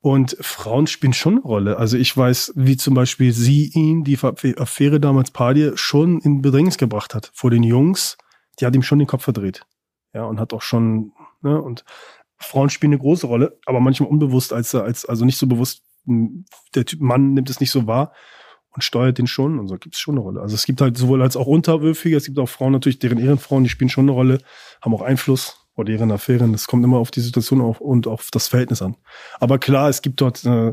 Speaker 1: Und Frauen spielen schon eine Rolle. Also ich weiß, wie zum Beispiel sie ihn, die Affäre damals Padir, schon in Bedrängnis gebracht hat. Vor den Jungs, die hat ihm schon den Kopf verdreht. Ja, und hat auch schon, ne, und Frauen spielen eine große Rolle, aber manchmal unbewusst, als, als also nicht so bewusst, der Typ Mann nimmt es nicht so wahr und steuert den schon und so gibt es schon eine Rolle. Also es gibt halt sowohl als auch Unterwürfige, es gibt auch Frauen natürlich, deren Ehrenfrauen, die spielen schon eine Rolle, haben auch Einfluss oder deren Affären. Das kommt immer auf die Situation auf und auf das Verhältnis an. Aber klar, es gibt dort, äh,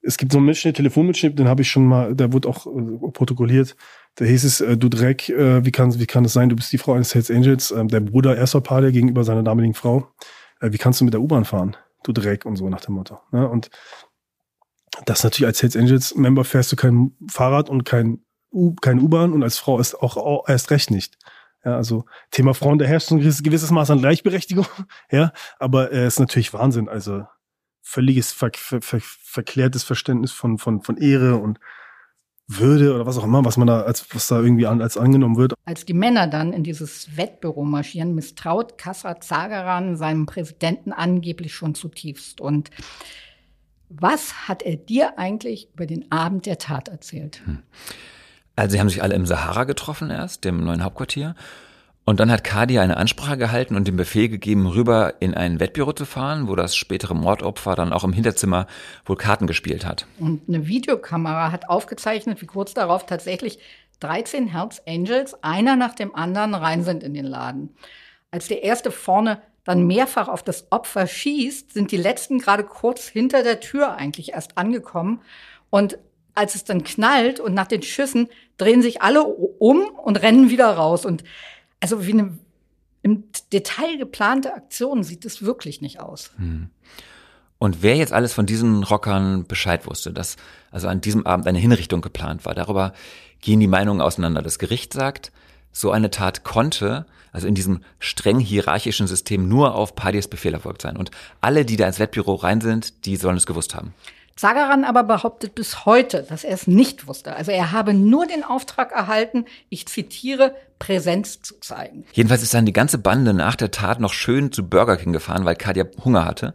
Speaker 1: es gibt so einen Mitschnitt, Telefonmitschnitt, den habe ich schon mal, der wurde auch äh, protokolliert. Da hieß es, äh, du Dreck, äh, wie kann wie kann es sein, du bist die Frau eines Hells Angels, äh, der Bruder erster Pade gegenüber seiner damaligen Frau. Äh, wie kannst du mit der U-Bahn fahren? Du Dreck und so nach dem Motto. Ne? Und das natürlich als Hells Angels Member fährst du kein Fahrrad und kein U, kein U-Bahn und als Frau ist auch, erst recht nicht. Ja, also Thema Frauen, da herrscht ein gewisses Maß an Gleichberechtigung, ja, aber es äh, ist natürlich Wahnsinn. Also völliges ver ver ver verklärtes Verständnis von, von, von Ehre und würde oder was auch immer, was man da als was da irgendwie an, als angenommen wird.
Speaker 2: Als die Männer dann in dieses Wettbüro marschieren, misstraut Kassar Zagaran seinem Präsidenten angeblich schon zutiefst. Und was hat er dir eigentlich über den Abend der Tat erzählt? Hm.
Speaker 3: Also sie haben sich alle im Sahara getroffen erst, dem neuen Hauptquartier. Und dann hat Kadia eine Ansprache gehalten und den Befehl gegeben, rüber in ein Wettbüro zu fahren, wo das spätere Mordopfer dann auch im Hinterzimmer wohl Karten gespielt hat.
Speaker 2: Und eine Videokamera hat aufgezeichnet, wie kurz darauf tatsächlich 13 Hells Angels, einer nach dem anderen, rein sind in den Laden. Als der erste vorne dann mehrfach auf das Opfer schießt, sind die letzten gerade kurz hinter der Tür eigentlich erst angekommen. Und als es dann knallt und nach den Schüssen drehen sich alle um und rennen wieder raus. Und also wie eine im Detail geplante Aktion sieht es wirklich nicht aus. Hm.
Speaker 3: Und wer jetzt alles von diesen Rockern Bescheid wusste, dass also an diesem Abend eine Hinrichtung geplant war, darüber gehen die Meinungen auseinander. Das Gericht sagt, so eine Tat konnte, also in diesem streng hierarchischen System, nur auf Padis Befehl erfolgt sein. Und alle, die da ins Wettbüro rein sind, die sollen es gewusst haben.
Speaker 2: Zagaran aber behauptet bis heute, dass er es nicht wusste. Also er habe nur den Auftrag erhalten, ich zitiere, Präsenz zu zeigen.
Speaker 3: Jedenfalls ist dann die ganze Bande nach der Tat noch schön zu Burger King gefahren, weil Kadia Hunger hatte.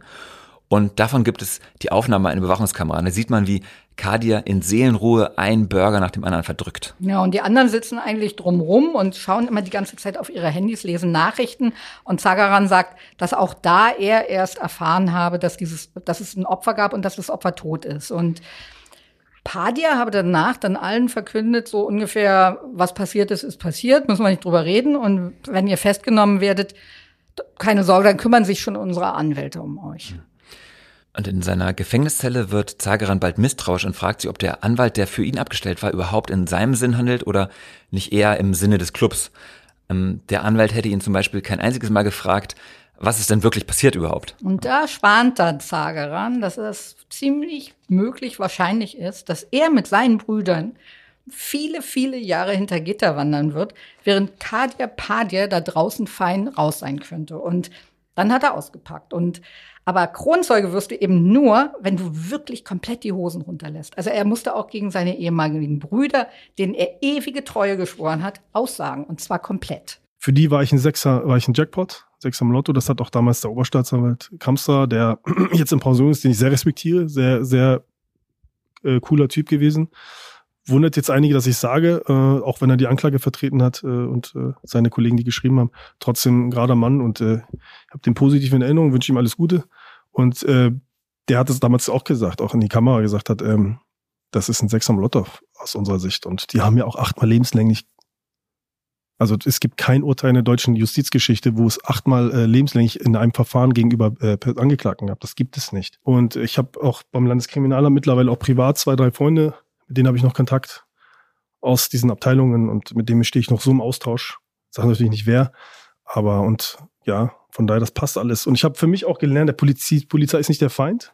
Speaker 3: Und davon gibt es die Aufnahme einer Bewachungskamera. da sieht man, wie Kadia in Seelenruhe einen Burger nach dem anderen verdrückt.
Speaker 2: Ja, und die anderen sitzen eigentlich drumrum und schauen immer die ganze Zeit auf ihre Handys, lesen Nachrichten. Und Zagaran sagt, dass auch da er erst erfahren habe, dass dieses, dass es ein Opfer gab und dass das Opfer tot ist. Und Padia habe danach dann allen verkündet, so ungefähr, was passiert ist, ist passiert, müssen wir nicht drüber reden. Und wenn ihr festgenommen werdet, keine Sorge, dann kümmern sich schon unsere Anwälte um euch.
Speaker 3: Und in seiner Gefängniszelle wird Zageran bald misstrauisch und fragt sich, ob der Anwalt, der für ihn abgestellt war, überhaupt in seinem Sinn handelt oder nicht eher im Sinne des Clubs. Ähm, der Anwalt hätte ihn zum Beispiel kein einziges Mal gefragt, was ist denn wirklich passiert überhaupt?
Speaker 2: Und da schwant dann Zageran, dass es ziemlich möglich wahrscheinlich ist, dass er mit seinen Brüdern viele, viele Jahre hinter Gitter wandern wird, während Kadir Padir da draußen fein raus sein könnte. Und dann hat er ausgepackt. Und aber Kronzeuge wirst du eben nur, wenn du wirklich komplett die Hosen runterlässt. Also er musste auch gegen seine ehemaligen Brüder, denen er ewige Treue geschworen hat, aussagen. Und zwar komplett.
Speaker 1: Für die war ich ein Sechser, war ich ein Jackpot, Sechser im Lotto. Das hat auch damals der Oberstaatsanwalt Kamster, der jetzt in Pension ist, den ich sehr respektiere, sehr, sehr äh, cooler Typ gewesen wundert jetzt einige, dass ich sage, äh, auch wenn er die Anklage vertreten hat äh, und äh, seine Kollegen, die geschrieben haben, trotzdem ein gerader Mann und äh, habe den positiv in Erinnerung, wünsche ihm alles Gute. Und äh, der hat es damals auch gesagt, auch in die Kamera gesagt hat, ähm, das ist ein Sechser Lotto aus unserer Sicht. Und die haben ja auch achtmal lebenslänglich also es gibt kein Urteil in der deutschen Justizgeschichte, wo es achtmal äh, lebenslänglich in einem Verfahren gegenüber äh, Angeklagten gab. Das gibt es nicht. Und ich habe auch beim Landeskriminalamt mittlerweile auch privat zwei, drei Freunde, denen habe ich noch Kontakt aus diesen Abteilungen und mit denen stehe ich noch so im Austausch. Sage natürlich nicht wer, aber und ja, von daher, das passt alles. Und ich habe für mich auch gelernt, der Polizie, Polizei ist nicht der Feind.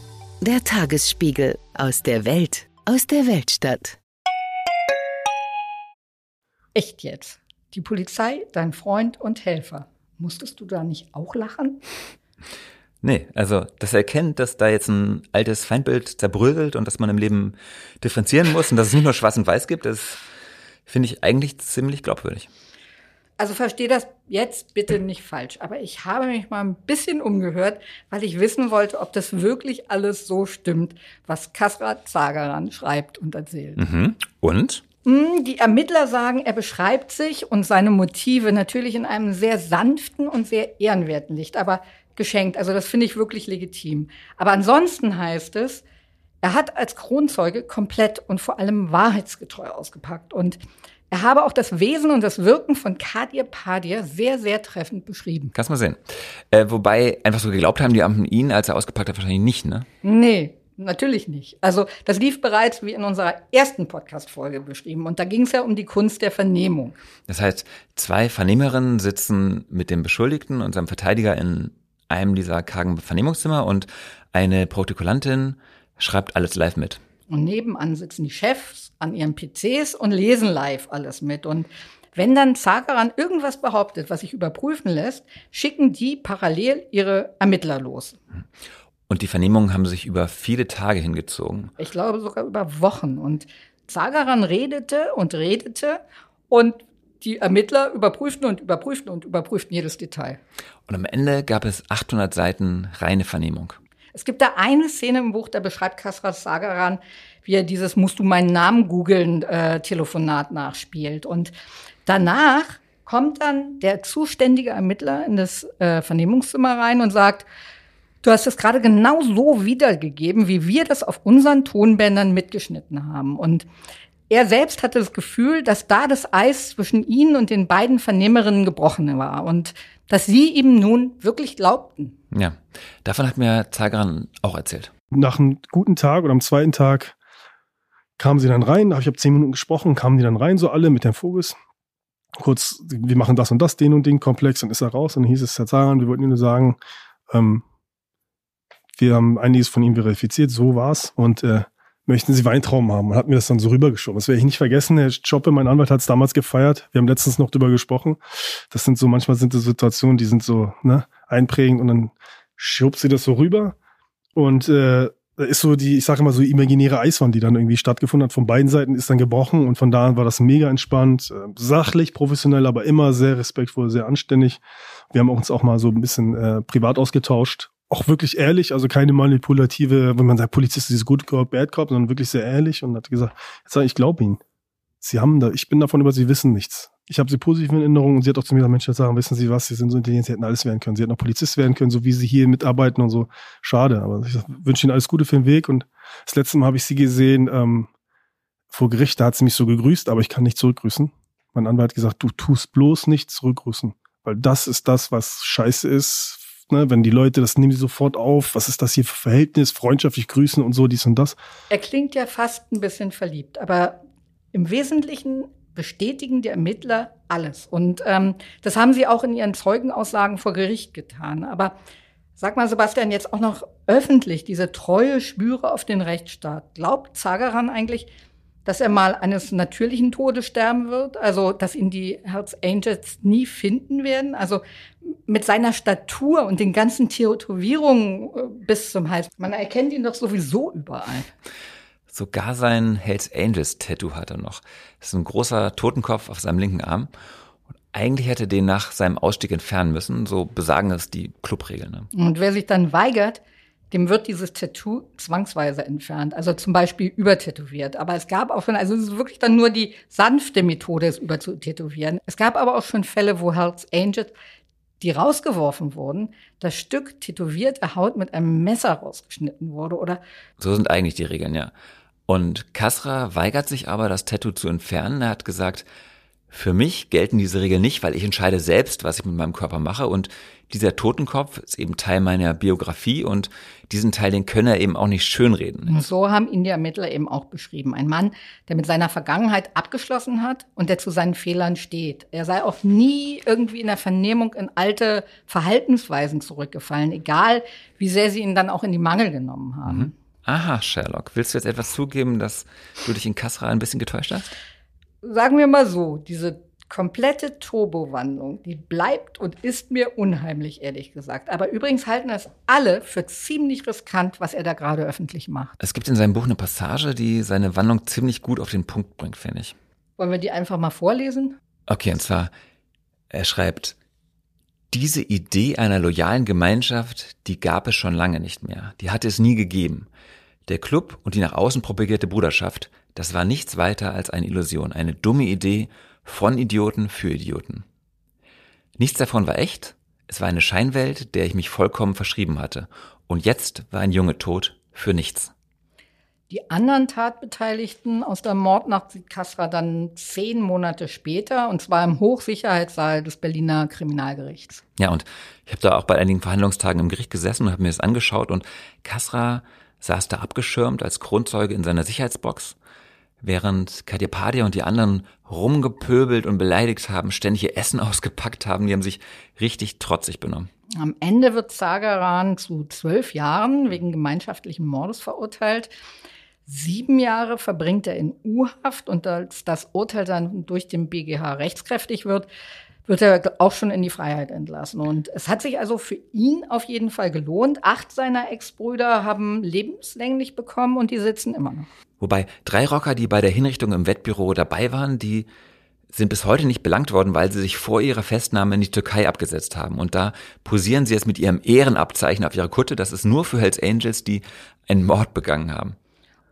Speaker 4: Der Tagesspiegel aus der Welt, aus der Weltstadt.
Speaker 2: Echt jetzt? Die Polizei, dein Freund und Helfer. Musstest du da nicht auch lachen?
Speaker 3: Nee, also das erkennt, dass da jetzt ein altes Feindbild zerbröselt und dass man im Leben differenzieren muss und dass es nicht nur schwarz und weiß gibt, das finde ich eigentlich ziemlich glaubwürdig.
Speaker 2: Also verstehe das jetzt bitte nicht falsch, aber ich habe mich mal ein bisschen umgehört, weil ich wissen wollte, ob das wirklich alles so stimmt, was Kasrat Zagaran schreibt und erzählt.
Speaker 3: Mhm. Und?
Speaker 2: Hm, die Ermittler sagen, er beschreibt sich und seine Motive natürlich in einem sehr sanften und sehr ehrenwerten Licht, aber geschenkt. Also das finde ich wirklich legitim. Aber ansonsten heißt es, er hat als Kronzeuge komplett und vor allem wahrheitsgetreu ausgepackt und er habe auch das Wesen und das Wirken von Kadir Padir sehr, sehr treffend beschrieben.
Speaker 3: Kannst mal sehen. Äh, wobei einfach so geglaubt haben die Amten ihn, als er ausgepackt hat, wahrscheinlich nicht, ne?
Speaker 2: Nee, natürlich nicht. Also das lief bereits wie in unserer ersten Podcast-Folge beschrieben. Und da ging es ja um die Kunst der Vernehmung.
Speaker 3: Das heißt, zwei Vernehmerinnen sitzen mit dem Beschuldigten und seinem Verteidiger in einem dieser kargen Vernehmungszimmer und eine Protokollantin schreibt alles live mit.
Speaker 2: Und nebenan sitzen die Chefs an ihren PCs und lesen live alles mit. Und wenn dann Zagaran irgendwas behauptet, was sich überprüfen lässt, schicken die parallel ihre Ermittler los.
Speaker 3: Und die Vernehmungen haben sich über viele Tage hingezogen.
Speaker 2: Ich glaube sogar über Wochen. Und Zagaran redete und redete und die Ermittler überprüften und überprüften und überprüften jedes Detail.
Speaker 3: Und am Ende gab es 800 Seiten reine Vernehmung.
Speaker 2: Es gibt da eine Szene im Buch, da beschreibt Kasrat Sagaran, wie er dieses Musst du meinen Namen googeln äh, Telefonat nachspielt. Und danach kommt dann der zuständige Ermittler in das äh, Vernehmungszimmer rein und sagt, du hast es gerade genau so wiedergegeben, wie wir das auf unseren Tonbändern mitgeschnitten haben. Und er selbst hatte das Gefühl, dass da das Eis zwischen ihnen und den beiden Vernehmerinnen gebrochen war und dass sie ihm nun wirklich glaubten.
Speaker 3: Ja, davon hat mir Zagran auch erzählt.
Speaker 1: Nach einem guten Tag oder am zweiten Tag kamen sie dann rein, ich habe zehn Minuten gesprochen, kamen die dann rein, so alle mit Herrn Vogels. Kurz, wir machen das und das, den und den Komplex, dann ist er raus und dann hieß es, Herr Zagran, wir wollten Ihnen nur sagen, ähm, wir haben einiges von ihm verifiziert, so war's und äh, möchten Sie Weintrauben haben? Und hat mir das dann so rübergeschoben. Das werde ich nicht vergessen. Herr Schoppe, mein Anwalt, hat es damals gefeiert. Wir haben letztens noch drüber gesprochen. Das sind so, manchmal sind das Situationen, die sind so ne, einprägend und dann schobt sie das so rüber. Und äh, da ist so die, ich sage immer so imaginäre Eiswand, die dann irgendwie stattgefunden hat. Von beiden Seiten ist dann gebrochen und von da an war das mega entspannt, äh, sachlich, professionell, aber immer sehr respektvoll, sehr anständig. Wir haben uns auch mal so ein bisschen äh, privat ausgetauscht auch wirklich ehrlich, also keine manipulative, wenn man sagt, Polizist ist Good Cop, Bad Cop, sondern wirklich sehr ehrlich und hat gesagt, jetzt sag ich, glaube Ihnen. Sie haben da, ich bin davon über, Sie wissen nichts. Ich habe Sie positiv in Erinnerung und sie hat auch zu mir gesagt, Mensch, sagen, wissen Sie was, Sie sind so intelligent, Sie hätten alles werden können. Sie hätten auch Polizist werden können, so wie Sie hier mitarbeiten und so. Schade, aber ich wünsche Ihnen alles Gute für den Weg und das letzte Mal habe ich Sie gesehen, ähm, vor Gericht, da hat sie mich so gegrüßt, aber ich kann nicht zurückgrüßen. Mein Anwalt hat gesagt, du tust bloß nicht zurückgrüßen, weil das ist das, was scheiße ist. Ne? Wenn die Leute, das nehmen sie sofort auf. Was ist das hier für Verhältnis? Freundschaftlich grüßen und so, dies und das.
Speaker 2: Er klingt ja fast ein bisschen verliebt, aber im Wesentlichen bestätigen die Ermittler alles. Und ähm, das haben sie auch in ihren Zeugenaussagen vor Gericht getan. Aber sag mal, Sebastian, jetzt auch noch öffentlich diese treue Schwüre auf den Rechtsstaat. Glaubt Zagaran eigentlich, dass er mal eines natürlichen Todes sterben wird, also dass ihn die Hells Angels nie finden werden, also mit seiner Statur und den ganzen Tätowierungen äh, bis zum Hals. Man erkennt ihn doch sowieso überall.
Speaker 3: Sogar sein Hells Angels Tattoo hat er noch. Das ist ein großer Totenkopf auf seinem linken Arm. Und eigentlich hätte den nach seinem Ausstieg entfernen müssen, so besagen es die Clubregeln. Ne?
Speaker 2: Und wer sich dann weigert, dem wird dieses Tattoo zwangsweise entfernt, also zum Beispiel übertätowiert. Aber es gab auch schon, also es ist wirklich dann nur die sanfte Methode, es überzutätowieren. Es gab aber auch schon Fälle, wo Hells Angels, die rausgeworfen wurden, das Stück tätowierte Haut mit einem Messer rausgeschnitten wurde, oder?
Speaker 3: So sind eigentlich die Regeln, ja. Und Kasra weigert sich aber, das Tattoo zu entfernen. Er hat gesagt, für mich gelten diese Regeln nicht, weil ich entscheide selbst, was ich mit meinem Körper mache und dieser Totenkopf ist eben Teil meiner Biografie und diesen Teil, den könne er eben auch nicht schönreden.
Speaker 2: Und so haben ihn die Ermittler eben auch beschrieben. Ein Mann, der mit seiner Vergangenheit abgeschlossen hat und der zu seinen Fehlern steht. Er sei auch nie irgendwie in der Vernehmung in alte Verhaltensweisen zurückgefallen, egal wie sehr sie ihn dann auch in die Mangel genommen haben. Mhm.
Speaker 3: Aha, Sherlock. Willst du jetzt etwas zugeben, dass du dich in Kassra ein bisschen getäuscht hast?
Speaker 2: Sagen wir mal so, diese komplette Turbowandlung, die bleibt und ist mir unheimlich, ehrlich gesagt. Aber übrigens halten das alle für ziemlich riskant, was er da gerade öffentlich macht.
Speaker 3: Es gibt in seinem Buch eine Passage, die seine Wandlung ziemlich gut auf den Punkt bringt, finde ich.
Speaker 2: Wollen wir die einfach mal vorlesen?
Speaker 3: Okay, und zwar, er schreibt, diese Idee einer loyalen Gemeinschaft, die gab es schon lange nicht mehr. Die hatte es nie gegeben. Der Club und die nach außen propagierte Bruderschaft das war nichts weiter als eine Illusion, eine dumme Idee von Idioten für Idioten. Nichts davon war echt, es war eine Scheinwelt, der ich mich vollkommen verschrieben hatte. Und jetzt war ein Junge tot für nichts.
Speaker 2: Die anderen Tatbeteiligten aus der Mordnacht sieht Kasra dann zehn Monate später, und zwar im Hochsicherheitssaal des Berliner Kriminalgerichts.
Speaker 3: Ja, und ich habe da auch bei einigen Verhandlungstagen im Gericht gesessen und habe mir das angeschaut und Kasra saß da abgeschirmt als Kronzeuge in seiner Sicherheitsbox während Katja und die anderen rumgepöbelt und beleidigt haben, ständig ihr Essen ausgepackt haben, die haben sich richtig trotzig benommen.
Speaker 2: Am Ende wird Zagaran zu zwölf Jahren wegen gemeinschaftlichen Mordes verurteilt. Sieben Jahre verbringt er in U-Haft und als das Urteil dann durch den BGH rechtskräftig wird, wird er auch schon in die Freiheit entlassen. Und es hat sich also für ihn auf jeden Fall gelohnt. Acht seiner Ex-Brüder haben lebenslänglich bekommen und die sitzen immer noch.
Speaker 3: Wobei drei Rocker, die bei der Hinrichtung im Wettbüro dabei waren, die sind bis heute nicht belangt worden, weil sie sich vor ihrer Festnahme in die Türkei abgesetzt haben. Und da posieren sie jetzt mit ihrem Ehrenabzeichen auf ihrer Kutte. Das ist nur für Hells Angels, die einen Mord begangen haben.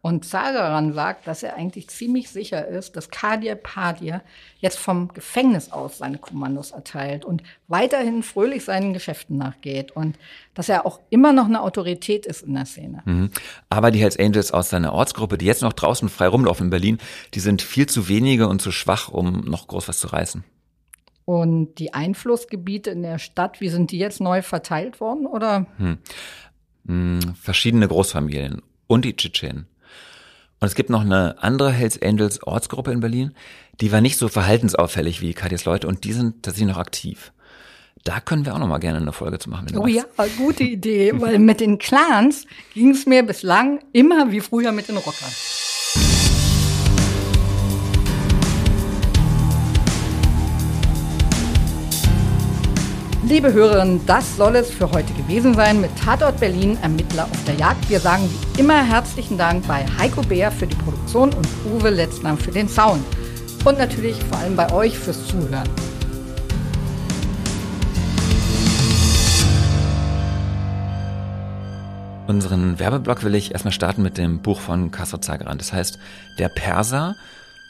Speaker 2: Und Zagaran sagt, dass er eigentlich ziemlich sicher ist, dass Kadir Padir jetzt vom Gefängnis aus seine Kommandos erteilt und weiterhin fröhlich seinen Geschäften nachgeht und dass er auch immer noch eine Autorität ist in der Szene.
Speaker 3: Mhm. Aber die Hells Angels aus seiner Ortsgruppe, die jetzt noch draußen frei rumlaufen in Berlin, die sind viel zu wenige und zu schwach, um noch groß was zu reißen.
Speaker 2: Und die Einflussgebiete in der Stadt, wie sind die jetzt neu verteilt worden, oder? Hm.
Speaker 3: Hm, verschiedene Großfamilien und die Tschetschenen. Und es gibt noch eine andere Hells Angels Ortsgruppe in Berlin, die war nicht so verhaltensauffällig wie Katjas Leute und die sind tatsächlich noch aktiv. Da können wir auch noch mal gerne eine Folge zu machen.
Speaker 2: oh ja, gute Idee, weil mit den Clans ging es mir bislang immer wie früher mit den Rockern. Liebe Hörerinnen, das soll es für heute gewesen sein mit Tatort Berlin Ermittler auf der Jagd. Wir sagen wie immer herzlichen Dank bei Heiko Bär für die Produktion und Uwe Letzner für den Sound. Und natürlich vor allem bei euch fürs Zuhören.
Speaker 3: Unseren Werbeblock will ich erstmal starten mit dem Buch von Kassel Zageran. Das heißt Der Perser,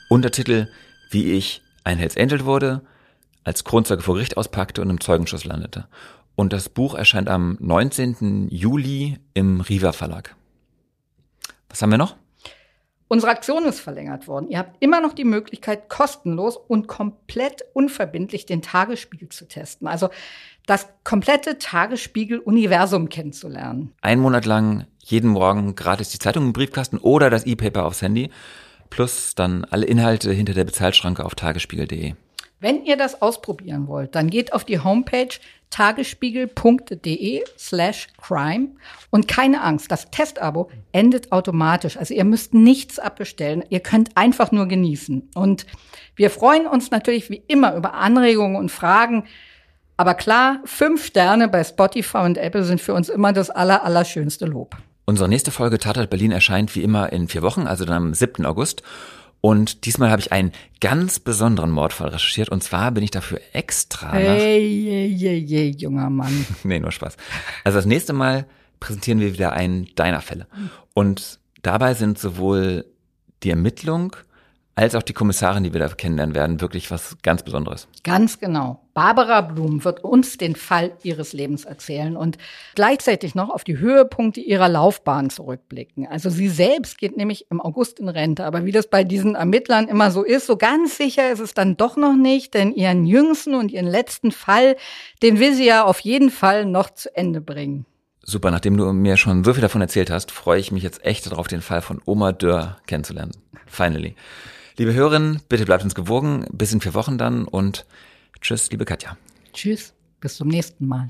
Speaker 3: Untertitel Wie ich ein Hells Angel wurde, als Kronzeuge vor Gericht auspackte und im Zeugenschuss landete. Und das Buch erscheint am 19. Juli im Riva Verlag. Was haben wir noch?
Speaker 2: Unsere Aktion ist verlängert worden. Ihr habt immer noch die Möglichkeit, kostenlos und komplett unverbindlich den Tagesspiegel zu testen. Also das komplette Tagesspiegel-Universum kennenzulernen.
Speaker 3: Ein Monat lang jeden Morgen gratis die Zeitung im Briefkasten oder das E-Paper aufs Handy. Plus dann alle Inhalte hinter der Bezahlschranke auf tagesspiegel.de.
Speaker 2: Wenn ihr das ausprobieren wollt, dann geht auf die Homepage tagesspiegel.de slash crime und keine Angst, das Testabo endet automatisch. Also ihr müsst nichts abbestellen, ihr könnt einfach nur genießen. Und wir freuen uns natürlich wie immer über Anregungen und Fragen. Aber klar, fünf Sterne bei Spotify und Apple sind für uns immer das aller, allerschönste Lob.
Speaker 3: Unsere nächste Folge Tatort Berlin erscheint wie immer in vier Wochen, also dann am 7. August. Und diesmal habe ich einen ganz besonderen Mordfall recherchiert. Und zwar bin ich dafür extra
Speaker 2: Hey, je, je, je, junger Mann.
Speaker 3: nee, nur Spaß. Also das nächste Mal präsentieren wir wieder einen deiner Fälle. Und dabei sind sowohl die Ermittlung als auch die Kommissarin, die wir da kennenlernen werden, wirklich was ganz Besonderes.
Speaker 2: Ganz genau. Barbara Blum wird uns den Fall ihres Lebens erzählen und gleichzeitig noch auf die Höhepunkte ihrer Laufbahn zurückblicken. Also sie selbst geht nämlich im August in Rente, aber wie das bei diesen Ermittlern immer so ist, so ganz sicher ist es dann doch noch nicht, denn ihren jüngsten und ihren letzten Fall, den will sie ja auf jeden Fall noch zu Ende bringen.
Speaker 3: Super, nachdem du mir schon so viel davon erzählt hast, freue ich mich jetzt echt darauf, den Fall von Oma Dörr kennenzulernen. Finally. Liebe Hörerinnen, bitte bleibt uns gewogen. Bis in vier Wochen dann und tschüss, liebe Katja.
Speaker 2: Tschüss, bis zum nächsten Mal.